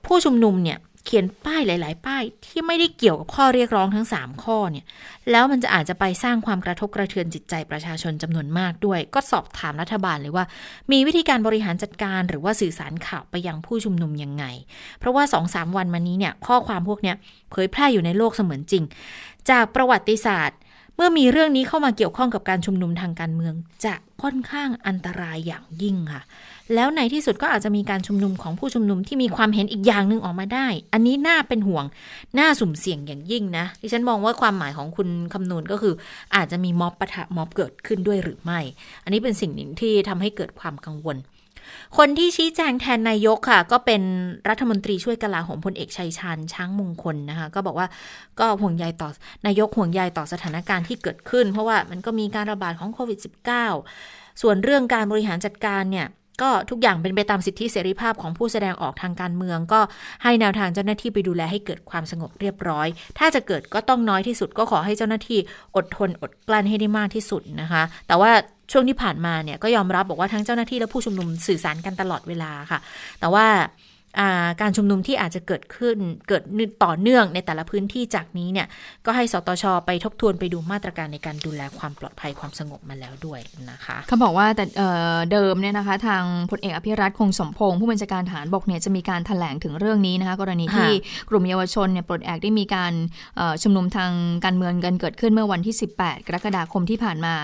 ผู้ชุมนุมเนี่ย เขียนป้ายหลาย ๆ ป้ายที่ไม่ได้เกี่ยวกับข้อเรียกร้องทั้ง 3 ข้อเนี่ย แล้วมันจะอาจจะไปสร้างความกระทบกระเทือนจิตใจประชาชนจำนวนมากด้วย ก็สอบถามรัฐบาลเลยว่า มีวิธีการบริหารจัดการหรือว่าสื่อสารข่าวไปยังผู้ชุมนุมยังไง เพราะว่า2อสวันมานี้เนี่ยข้อความพวกเนี้ยเผยแพร่อยู่ในโลกเสมือนจริง จากประวัติศาสตร์ เมื่อมีเรื่องนี้เข้ามาเกี่ยวข้องกับการชุมนุมทางการเมือง จะค่อนข้างอันตรายอย่างยิ่งค่ะ แล้วในที่สุดก็อาจจะมีการชุมนุมของผู้ชุมนุมที่มีความเห็นอีกอย่างหนึ่งออกมาได้ อันนี้น่าเป็นห่วง น่าสุ่มเสี่ยงอย่างยิ่งนะ ดิฉันมองว่าความหมายของคุณคำนูนก็คือ อาจจะมีม็อบปะทะม็อบเกิดขึ้นด้วยหรือไม่ อันนี้เป็นสิ่งหนึ่งที่ทำให้เกิดความกังวล คนที่ชี้แจงแทนนายกค่ะ ก็เป็นรัฐมนตรีช่วยกลาโหมพลเอกชัยชาญช้างมงคลนะคะ ก็บอกว่าก็ห่วงใยต่อนายกห่วงใยต่อสถานการณ์ที่เกิดขึ้น เพราะว่ามันก็มีการระบาดของโควิด -19 ส่วนเรื่องการบริหารจัดการเนี่ย ก็ทุกอย่างเป็นไปตามสิทธิเสรีภาพของผู้แสดงออกทางการเมือง ก็ให้แนวทางเจ้าหน้าที่ไปดูแลให้เกิดความสงบเรียบร้อย ถ้าจะเกิดก็ต้องน้อยที่สุด ก็ขอให้เจ้าหน้าที่อดทนอดกลั้นให้ได้มากที่สุดนะคะ แต่ว่าช่วงที่ผ่านมาเนี่ยก็ยอมรับบอกว่าทั้งเจ้าหน้าที่และผู้ชุมนุมสื่อสารกันตลอดเวลาค่ะ แต่ว่า การชุมนุมที่อาจจะเกิดขึ้นเกิดต่อเนื่องในแต่ละพื้นที่จากนี้เนี่ยก็ให้สตชไปทบทวนไปดูมาตรการในการดูแลความปลอดภัยความสงบมาแล้วด้วยนะคะเขาบอกว่าแต่เอ่อเดิมเนี่ยนะคะ ทางพลเอกอภิรัตคงสมพงศ์ผู้บัญชาการทหารบกเนี่ยจะมีการถแถลงถึงเรื่องนี้นะคะกรณีที่กลุ่มเยาวชนเนี่ยปลดแอกได้มีการเอ่อชุมนุมทางการเมืองกันเกิดขึ้นเมื่อวันที่ 18 กรกฎาคมที่ผ่านมา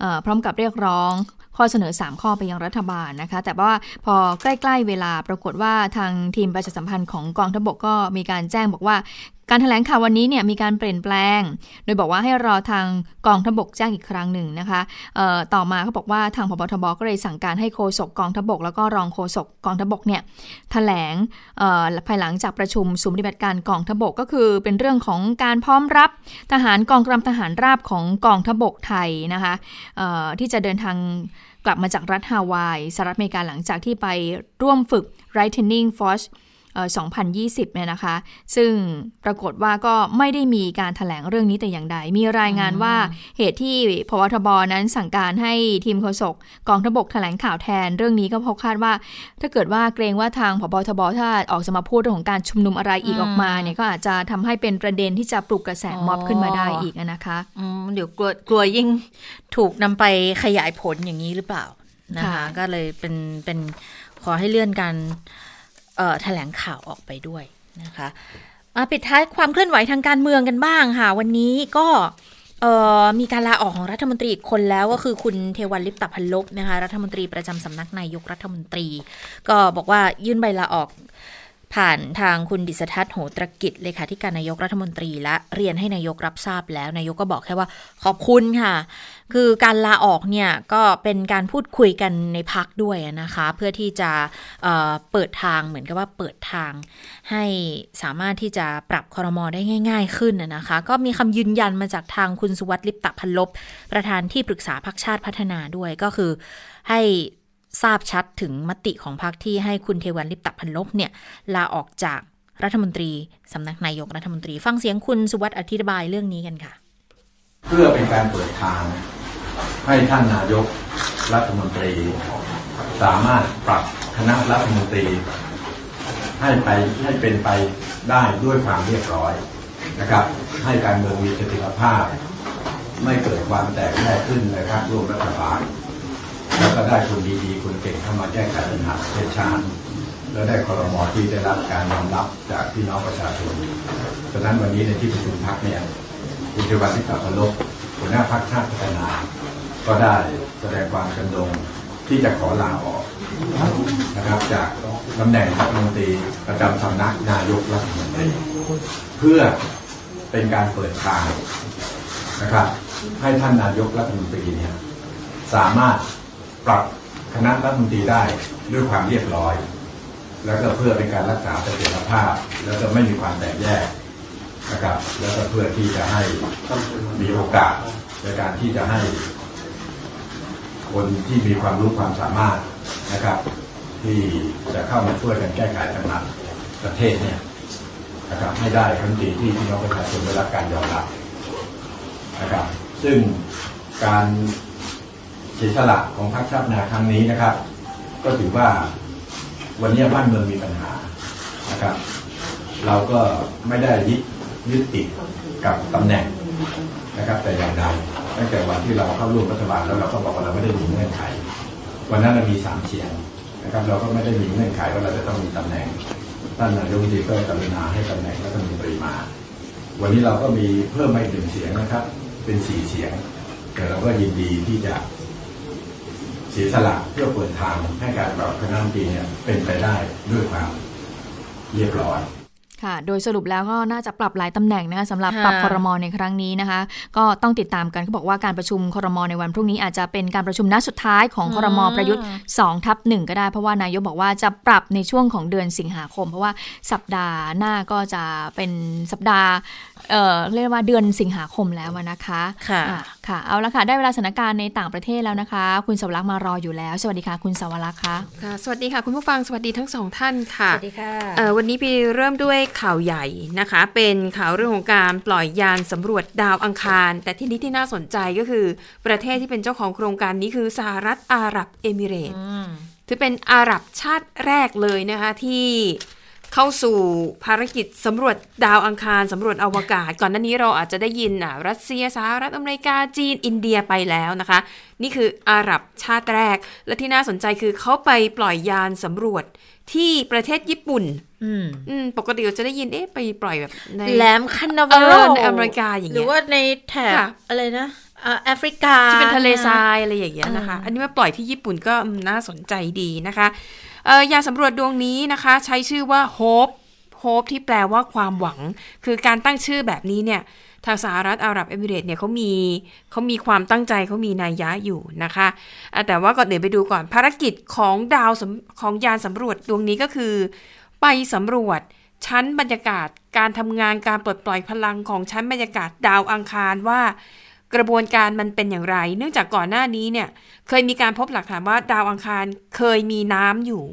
เอ่อพร้อมกับเรียกร้อง ข้อเสนอ 3 ข้อไปยังรัฐบาลนะคะ แต่ว่าพอใกล้ ๆ เวลาปรากฏว่าทางทีมประชาสัมพันธ์ของกองทัพบกก็มีการแจ้งบอกว่าการถแถลงข่าววันนี้เนี่ยมีการเปลี่ยนแปลง โดยบอกว่าให้รอทางกองทบกแจ้งอีกครั้งหนึ่งนะคะต่อมาเขาบอกว่าทางพบทบก็เลยสั่งการให้โฆษกกองทบก แล้วก็รองโฆษกกองทบกเนี่ยแถลงภายหลังจากประชุมศูนย์ปฏิบัติการกองทบกก็คือ เป็นเรื่องของการพร้อมรับทหารกองกำลังทหารราบของกองทบกไทยนะคะที่จะเดินทางกลับมาจากรัฐฮาวายสหรัฐอเมริกาหลังจากที่ไปร่วมฝึก Lightning Force เอ่อ 2020เนี่ยนะคะ ซึ่งปรากฏว่าก็ไม่ได้มีการถแถลงเรื่องนี้แต่อย่างใด มีรายงานว่าเหตุที่พวทบนั้นสั่งการให้ทีมโฆษกกองทพบกแถลงข่าวแทนเรื่องนี้ก็เพราะคาดว่า ถ้าเกิดว่าเกรงว่าทางพบทบถ้าออกจะมาพูดเรื่องของการชุมนุมอะไรอีกออกมาเนี่ยก็อาจจะทำให้เป็นประเด็นที่จะปลุกกระแสม็อบขึ้นมาได้อีกอะนะคะอืมเดี๋ยวกลัวกลัวยิ่งถูกนำไปขยายผลอย่างนี้หรือเปล่านะคะค่ะก็เลยเป็นเป็นขอให้เลื่อนการเอ่อ แถลงข่าวออกไปด้วยนะคะมาปิดท้ายความเคลื่อนไหวทางการเมืองกันบ้างค่ะ วันนี้ก็มีการลาออกของรัฐมนตรีอีกคนแล้วก็คือคุณเทวันลิปตพันลบนะคะรัฐมนตรีประจำสำนักนายกรัฐมนตรี ก็บอกว่ายื่นใบลาออก ผ่านทางคุณดิษทัศน์โหตรกิจเลขาธิการนายกรัฐมนตรีและเรียนให้นายกรับทราบแล้วนายกก็บอกแค่ว่าขอบคุณค่ะ คือการลาออกเนี่ยก็เป็นการพูดคุยกันในพักด้วยนะคะ เพื่อที่จะเเปิดทางเหมือนกับว่าเปิดทาง ให้สามารถที่จะปรับคอรมอได้ง่าย ๆ ขึ้นนะนะคะ ก็มีคำยืนยันมาจากทางคุณสุวัสดิ์ลิปตะพันลบประธานที่ปรึกษาพักชาติพัฒนาด้วยก็คือให้ ทราบชัดถึงมติของพรรคที่ให้คุณเทวันลิปตะพันลบเนี่ยลาออกจากรัฐมนตรีสำนักนายกรัฐมนตรี ฟังเสียงคุณสุวัสดิ์อธิบายเรื่องนี้กันค่ะ เพื่อเป็นการเปิดทาง ให้ท่านนายกรัฐมนตรี สามารถปรับคณะรัฐมนตรี ให้ไปให้เป็นไปได้ด้วยความเรียบร้อยนะครับ ให้การเมืองมีเสถียรภาพ ไม่เกิดความแตกแยกขึ้นในการร่วมรัฐบาล แล้วก็ได้คนดีๆ คนเก่งเข้ามาแก้ไขปัญหาประเทศชาติแล้วได้คอรมอที่ได้รับการยอมรับจากพี่น้องประชาชนฉะนั้นวันนี้ในที่ประชุมพักเนี่ยคุณเทวันที่กลับมาลบหัวหน้าพรรคชาติพัฒนา ก็ได้แสดงความจำนงที่จะขอลาออกนะครับจากตำแหน่งรัฐมนตรีประจำสำนักนายกรัฐมนตรีเพื่อเป็นการเปิดทางนะครับให้ท่านนายกรัฐมนตรีเนี่ยสามารถ ปรับคณะรัฐมนตรีได้ด้วยความเรียบร้อย แล้วก็เพื่อเป็นการรักษาเสถียรภาพ แล้วก็ไม่มีความแตกแยกนะครับ แล้วก็เพื่อที่จะให้มีโอกาสในการที่จะให้ คนที่มีความรู้ความสามารถนะครับ ที่จะเข้ามาช่วยกันแก้ไขปัญหาประเทศเนี่ยนะครับให้ได้ทันทีที่พี่น้องประชาชนได้รับการยอมรับนะครับ ซึ่งการ สียสละของพรรคชาตินาครั้งนี้นะครับ ก็ถือว่าวันนี้บ้านเมืองมีปัญหานะครับ เราก็ไม่ได้ยึดยึดติดกับตำแหน่งนะครับ แต่อย่างใดตั้งแต่วันที่เราเข้าร่วมรัฐบาลแล้วเราก็บอกว่าเราไม่ได้มีเงื่อนไข วันนั้นเรามีสามเสียงนะครับ เราก็ไม่ได้มีเงื่อนไขว่าเราจะต้องมีตำแหน่งท่านนายกรัฐมนตรีก็กรุณาให้ตำแหน่งรัฐมนตรีมา วันนี้เราก็มีเพิ่มมาอีกหนึ่งเสียงนะครับ เป็นสี่เสียงแต่เราก็ยินดีที่จะ เสียสละเพื่อเปิดทางให้การปรับคณะรัฐมนตรีเนี่ยเป็นไปได้ด้วยความเรียบร้อยค่ะ โดยสรุปแล้วก็น่าจะปรับหลายตำแหน่งนะคะสำหรับค่ะปรับคอรมอในครั้งนี้นะคะ ก็ต้องติดตามกันเขาบอกว่าการประชุมคอรมอในวันพรุ่งนี้อาจจะเป็นการประชุมนัดสุดท้ายของคอรมอประยุทธ์2ทับหนึ่งก็ได้ เพราะว่านายกบอกว่าจะปรับในช่วงของเดือนสิงหาคม เพราะว่าสัปดาห์หน้าก็จะเป็นสัปดาห์ เอ่อเรียกว่าเดือนสิงหาคมแล้วนะคะค่ะอ่ค่ะ เอาละค่ะได้เวลาสถานการณ์ในต่างประเทศแล้วนะคะ คุณสวรักษ์มารออยู่แล้ว สวัสดีค่ะ คุณสวรักษ์คะค่ะสวัสดีค่ะ คุณผู้ฟังสวัสดีทั้งสองท่านค่ะสวัสดีค่ะเอ่อวันนี้พี่เริ่มด้วยข่าวใหญ่นะคะ เป็นข่าวเรื่องของการปล่อยยานสำรวจดาวอังคาร แต่ที่นี้ที่น่าสนใจก็คือ ประเทศที่เป็นเจ้าของโครงการนี้คือสหรัฐอาหรับเอมิเรตส์ถือเป็นอาหรับชาติแรกเลยนะคะที่ เข้าสู่ภารกิจสำรวจดาวอังคารสำรวจอวกาศ ก่อนหน้านี้เราอาจจะได้ยินอะรัสเซียสหรัฐอเมริกาจีนอินเดียไปแล้วนะคะ นี่คืออาหรับชาติแรก และที่น่าสนใจคือเขาไปปล่อยยานสำรวจที่ประเทศญี่ปุ่น อืมอืมปกติเราจะได้ยินเอ๊ะไปปล่อยแบบในแหลมคันนาเอวาโรอในอเมริกาอย่างเงี้ยหรือว่าในแถบค่ะอะไรนะอ่าแอฟริกาที่เป็นทะเลทรายอะไรอย่างเงี้ยนะคะ อันนี้มาปล่อยที่ญี่ปุ่นก็อืมน่าสนใจดีนะคะเอ่อ ยานสำรวจดวงนี้นะคะ ใช้ชื่อว่า Hope Hope ที่แปลว่าความหวัง คือการตั้งชื่อแบบนี้เนี่ยทางสหรัฐอาหรับเอมิเรตเนี่ยเขามีเขามีความตั้งใจเขามีนัยยะอยู่นะคะแต่ว่าก่อนอื่นไปดูก่อนภารกิจของดาวของยานสำรวจดวงนี้ก็คือ ไปสำรวจชั้นบรรยากาศการทำงานการปลดปล่อยพลังของชั้นบรรยากาศดาวอังคารว่า กระบวนการมันเป็นอย่างไร เนื่องจากก่อนหน้านี้เนี่ย เคยมีการพบหลักฐานว่าดาวอังคารเคยมีน้ำอยู่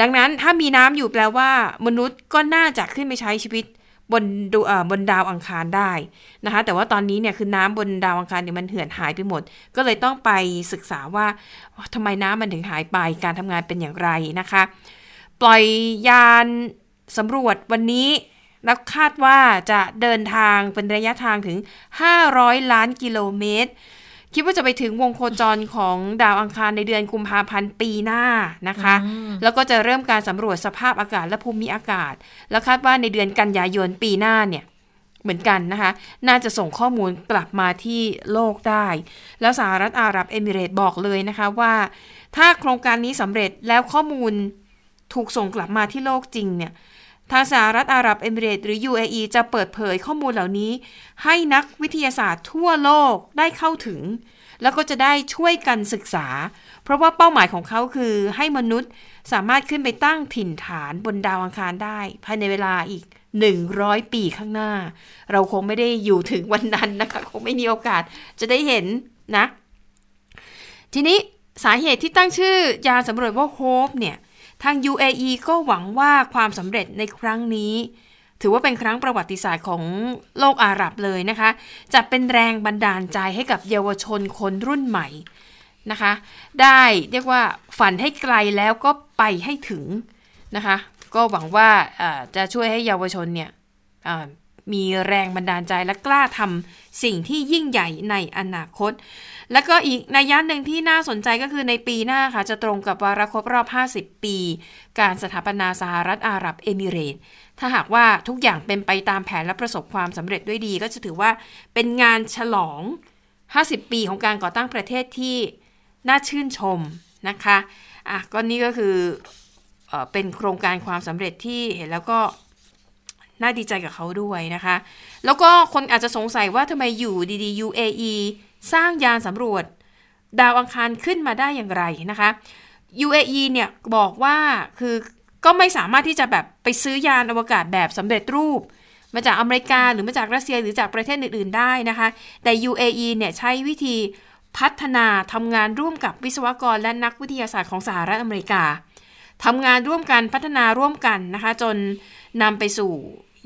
ดังนั้นถ้ามีน้ำอยู่แปลว่า มนุษย์ก็น่าจะขึ้นไปใช้ชีวิตบนดูบนดาวอังคารได้นะคะ แต่ว่าตอนนี้เนี่ยคือน้ำบนดาวอังคารเนี่ยมันเหือดหายไปหมด ก็เลยต้องไปศึกษาว่าทำไมน้ำมันถึงหายไปการทำงานเป็นอย่างไรนะคะ ปล่อยยานสำรวจวันนี้ แล้วคาดว่าจะเดินทางเป็นระยะทางถึง 500 ล้านกิโลเมตร คิดว่าจะไปถึงวงโคจรของดาวอังคารในเดือนกุมภาพันธ์ปีหน้านะคะ แล้วก็จะเริ่มการสำรวจสภาพอากาศและภูมิอากาศ แล้วคาดว่าในเดือนกันยายนปีหน้าเนี่ยเหมือนกันนะคะ น่าจะส่งข้อมูลกลับมาที่โลกได้ แล้วสหรัฐอาหรับเอมิเรตส์บอกเลยนะคะว่า ถ้าโครงการนี้สำเร็จแล้วข้อมูลถูกส่งกลับมาที่โลกจริงเนี่ย ทางสหรัฐอาหรับเอมิเรตหรือ UAE จะเปิดเผยข้อมูลเหล่านี้ ให้นักวิทยาศาสตร์ทั่วโลกได้เข้าถึง แล้วก็จะได้ช่วยกันศึกษา เพราะว่าเป้าหมายของเขาคือให้มนุษย์สามารถขึ้นไปตั้งถิ่นฐานบนดาวอังคารได้ ภายในเวลาอีก 100 ปีข้างหน้า เราคงไม่ได้อยู่ถึงวันนั้นนะคะ คงไม่มีโอกาสจะได้เห็นนะ ทีนี้สาเหตุที่ตั้งชื่อยาสำรวจว่าโฮปเนี่ย ทาง UAE ก็หวังว่าความสำเร็จในครั้งนี้ ถือว่าเป็นครั้งประวัติศาสตร์ของโลกอาหรับเลยนะคะ จะเป็นแรงบันดาลใจให้กับเยาวชนคนรุ่นใหม่นะคะ ได้เรียกว่าฝันให้ไกลแล้วก็ไปให้ถึงนะคะ ก็หวังว่าจะช่วยให้เยาวชนเนี่ย มีแรงบันดาลใจและกล้าทำสิ่งที่ยิ่งใหญ่ในอนาคต แล้วก็อีกนัยยะหนึ่งที่น่าสนใจก็คือในปีหน้าค่ะ จะตรงกับวาระครบรอบ 50 ปี การสถาปนาสหรัฐอาหรับเอมิเรตส์ถ้าหากว่าทุกอย่างเป็นไปตามแผนและประสบความสำเร็จด้วยดี ก็จะถือว่าเป็นงานฉลอง 50 ปีของการก่อตั้งประเทศที่น่าชื่นชมนะคะอะก็นี่ก็คือเอเป็นโครงการความสำเร็จที่เห็นแล้วก็ น่าดีใจกับเขาด้วยนะคะ แล้วก็คนอาจจะสงสัยว่าทำไมอยู่ดีๆ UAE สร้างยานสำรวจ ดาวอังคารขึ้นมาได้อย่างไรนะคะ UAE เนี่ยบอกว่าคือก็ไม่สามารถที่จะแบบไปซื้อยานอวกาศแบบสำเร็จรูป มาจากอเมริกาหรือมาจากรัสเซียหรือจากประเทศอื่น ๆ ได้นะคะ แต่ UAE เนี่ยใช้วิธีพัฒนาทำงานร่วมกับวิศวกรและนักวิทยาศาสตร์ของสหรัฐอเมริกาทำงานร่วมกันพัฒนาร่วมกันนะคะ จนนำไปสู่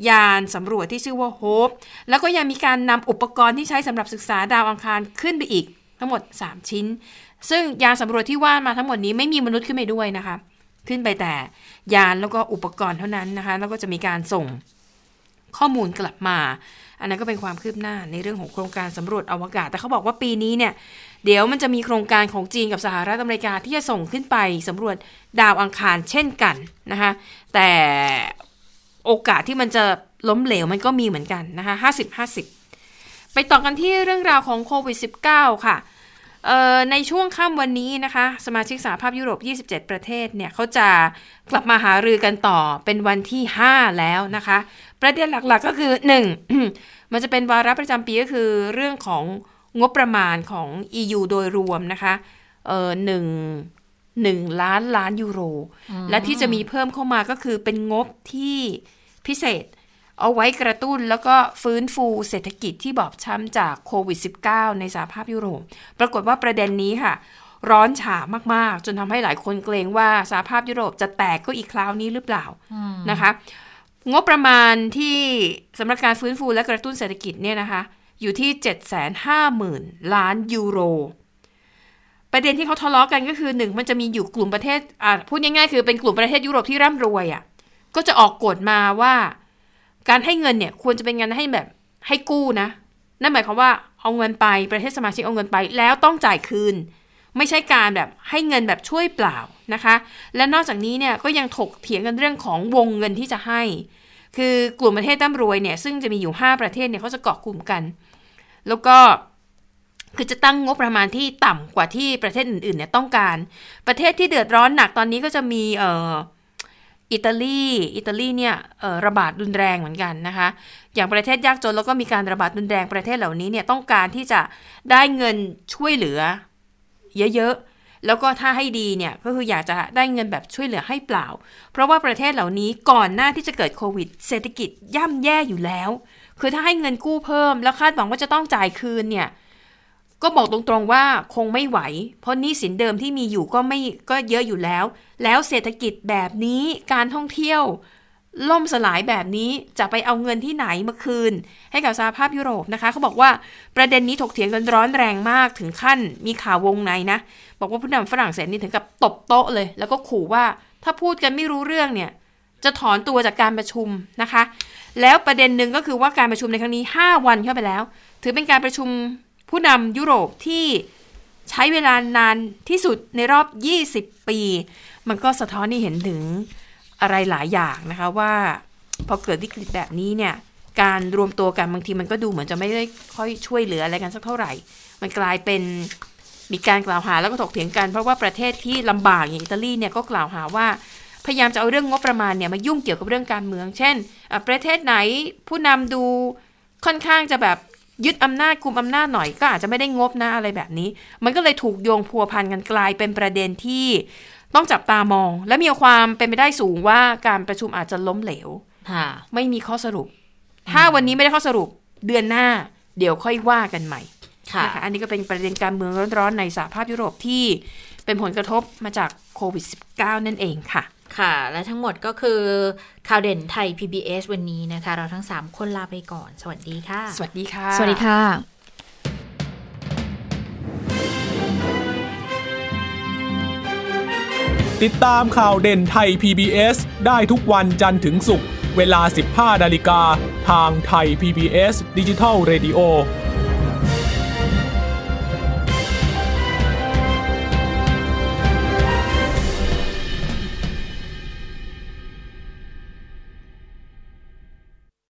ยานสำรวจที่ชื่อว่า Hope แล้วก็ยังมีการนำอุปกรณ์ที่ใช้สำหรับศึกษาดาวอังคารขึ้นไปอีก ทั้งหมด 3 ชิ้น ซึ่งยานสำรวจที่ว่ามาทั้งหมดนี้ไม่มีมนุษย์ขึ้นไปด้วยนะคะ ขึ้นไปแต่ยานแล้วก็อุปกรณ์เท่านั้นนะคะ แล้วก็จะมีการส่งข้อมูลกลับมา อันนั้นก็เป็นความคืบหน้าในเรื่องของโครงการสำรวจอวกาศ แต่เขาบอกว่าปีนี้เนี่ย เดี๋ยวมันจะมีโครงการของจีนกับสหรัฐอเมริกาที่จะส่งขึ้นไปสำรวจดาวอังคารเช่นกันนะคะ แต่ โอกาสที่มันจะล้มเหลวมันก็มีเหมือนกันนะคะห้าสิบห้าสิบไปต่อกันที่เรื่องราวของโควิด -19 ค่ะเอ่อในช่วงค่ำวันนี้นะคะ สมาชิกสหภาพยุโรป 27 ประเทศเนี่ยเขาจะกลับมาหารือกันต่อเป็นวันที่ 5 แล้วนะคะ ประเด็นหลักๆก็คือ 1 มันจะเป็นวาระประจำปีก็คือเรื่องของงบประมาณของ EU โดยรวมนะคะเออหนึ่งหนึ่งล้านล้านยูโร และที่จะมีเพิ่มเข้ามาก็คือเป็นงบที่ พิเศษ เอาไว้กระตุ้นแล้วก็ฟื้นฟูเศรษฐกิจที่บอบช้ำจากโควิด -19 ในสหภาพยุโรป ปรากฏว่าประเด็นนี้ค่ะ ร้อนฉามากๆ จนทำให้หลายคนเกรงว่าสหภาพยุโรปจะแตกก็อีกคราวนี้หรือเปล่านะคะงบประมาณที่สำหรับการฟื้นฟูและกระตุ้นเศรษฐกิจเนี่ยนะคะ อยู่ที่ 750,000 ล้านยูโร ประเด็นที่เขาทะเลาะกันก็คือหนึ่งมันจะมีอยู่กลุ่มประเทศอ่าพูดง่ายๆคือเป็นกลุ่มประเทศยุโรปที่ร่ำรวยอะ่ะ ก็จะออกกฎมาว่า การให้เงินเนี่ยควรจะเป็นเงานให้แบบให้กู้นะ นั่นหมายความว่าเอาเงินไปประเทศสมาชิกเอาเงินไป แล้วต้องจ่ายคืน ไม่ใช่การแบบให้เงินแบบช่วยเปล่านะคะ และนอกจากนี้เนี่ยก็ยังถกเถียงกันเรื่องของวงเงินที่จะให้ คือกลุ่มประเทศร่ำรวยเนี่ยซึ่งจะมีอยู่ 5 ประเทศเนี่ยเขาจะเกาะกลุ่มกัน แล้วก็คือจะตั้งงบประมาณที่ต่ำกว่าที่ประเทศอื่นๆเนี่ยต้องการ ประเทศที่เดือดร้อนหนักตอนนี้ก็จะมีเอ่อ อิตาลีอิตาลีเนี่ยระบาดรุนแรงเหมือนกันนะคะ อย่างประเทศยากจนแล้วก็มีการระบาดรุนแรงประเทศเหล่านี้เนี่ยต้องการที่จะได้เงินช่วยเหลือเยอะๆ แล้วก็ถ้าให้ดีเนี่ยก็คืออยากจะได้เงินแบบช่วยเหลือให้เปล่า เพราะว่าประเทศเหล่านี้ก่อนหน้าที่จะเกิดโควิด เศรษฐกิจย่ำแย่อยู่แล้ว คือถ้าให้เงินกู้เพิ่มแล้วคาดหวังว่าจะต้องจ่ายคืนเนี่ย ก็บอกตรงๆว่าคงไม่ไหว เพราะหนี้สินเดิมที่มีอยู่ก็ไม่ก็เยอะอยู่แล้ว แล้วเศรษฐกิจแบบนี้การท่องเที่ยว ล่มสลายแบบนี้จะไปเอาเงินที่ไหนมาคืน ให้กับสหภาพยุโรปนะคะเขาบอกว่าประเด็นนี้ถกเถียงกันร้อนแรงมากถึงขั้นมีข่าววงในนะ บอกว่าผู้นำฝรั่งเศสนี่ถึงกับตบโต๊ะเลย แล้วก็ขู่ว่าถ้าพูดกันไม่รู้เรื่องเนี่ยจะถอนตัวจากการประชุมนะคะ แล้วประเด็นหนึ่งก็คือว่าการประชุมในครั้งนี้ 5 วันเข้าไปแล้ว ถือเป็นการประชุม ผู้นำยุโรปที่ใช้เวลานานที่สุดในรอบ 20 ปี มันก็สะท้อนให้เห็นถึงอะไรหลายอย่างนะคะว่า พอเกิดวิกฤตแบบนี้เนี่ย การรวมตัวกันบางทีมันก็ดูเหมือนจะไม่ได้ค่อยช่วยเหลืออะไรกันสักเท่าไหร่ มันกลายเป็นมีการกล่าวหาแล้วก็ถกเถียงกันเพราะว่าประเทศที่ลำบากอย่างอิตาลีเนี่ยก็กล่าวหาว่าพยายามจะเอาเรื่องงบประมาณเนี่ยมายุ่งเกี่ยวกับเรื่องการเมือง เช่น ประเทศไหนผู้นำดูค่อนข้างจะแบบ ยึดอำนาจคุมอำนาจหน่อยก็อาจจะไม่ได้งบนะอะไรแบบนี้ มันก็เลยถูกโยงพัวพันกันกลายเป็นประเด็นที่ต้องจับตามอง และมีความเป็นไปได้สูงว่าการประชุมอาจจะล้มเหลวค่ะไม่มีข้อสรุป ถ้าวันนี้ไม่ได้ข้อสรุปเดือนหน้า เดี๋ยวค่อยว่ากันใหม่ค่ะนะคะอันนี้ก็เป็นประเด็นการเมืองร้อนๆในสหภาพยุโรปที่เป็นผลกระทบมาจากโควิด -19 นั่นเองค่ะ ค่ะ และทั้งหมดก็คือข่าวเด่นไทย PBS วันนี้นะคะ เราทั้ง 3 คนลาไปก่อน สวัสดีค่ะ สวัสดีค่ะ สวัสดีค่ะ ติดตามข่าวเด่นไทย PBS ได้ทุกวันจันทร์ถึงศุกร์เวลา 15 นาฬิกา ทางไทย PBS ดิจิทัล Radio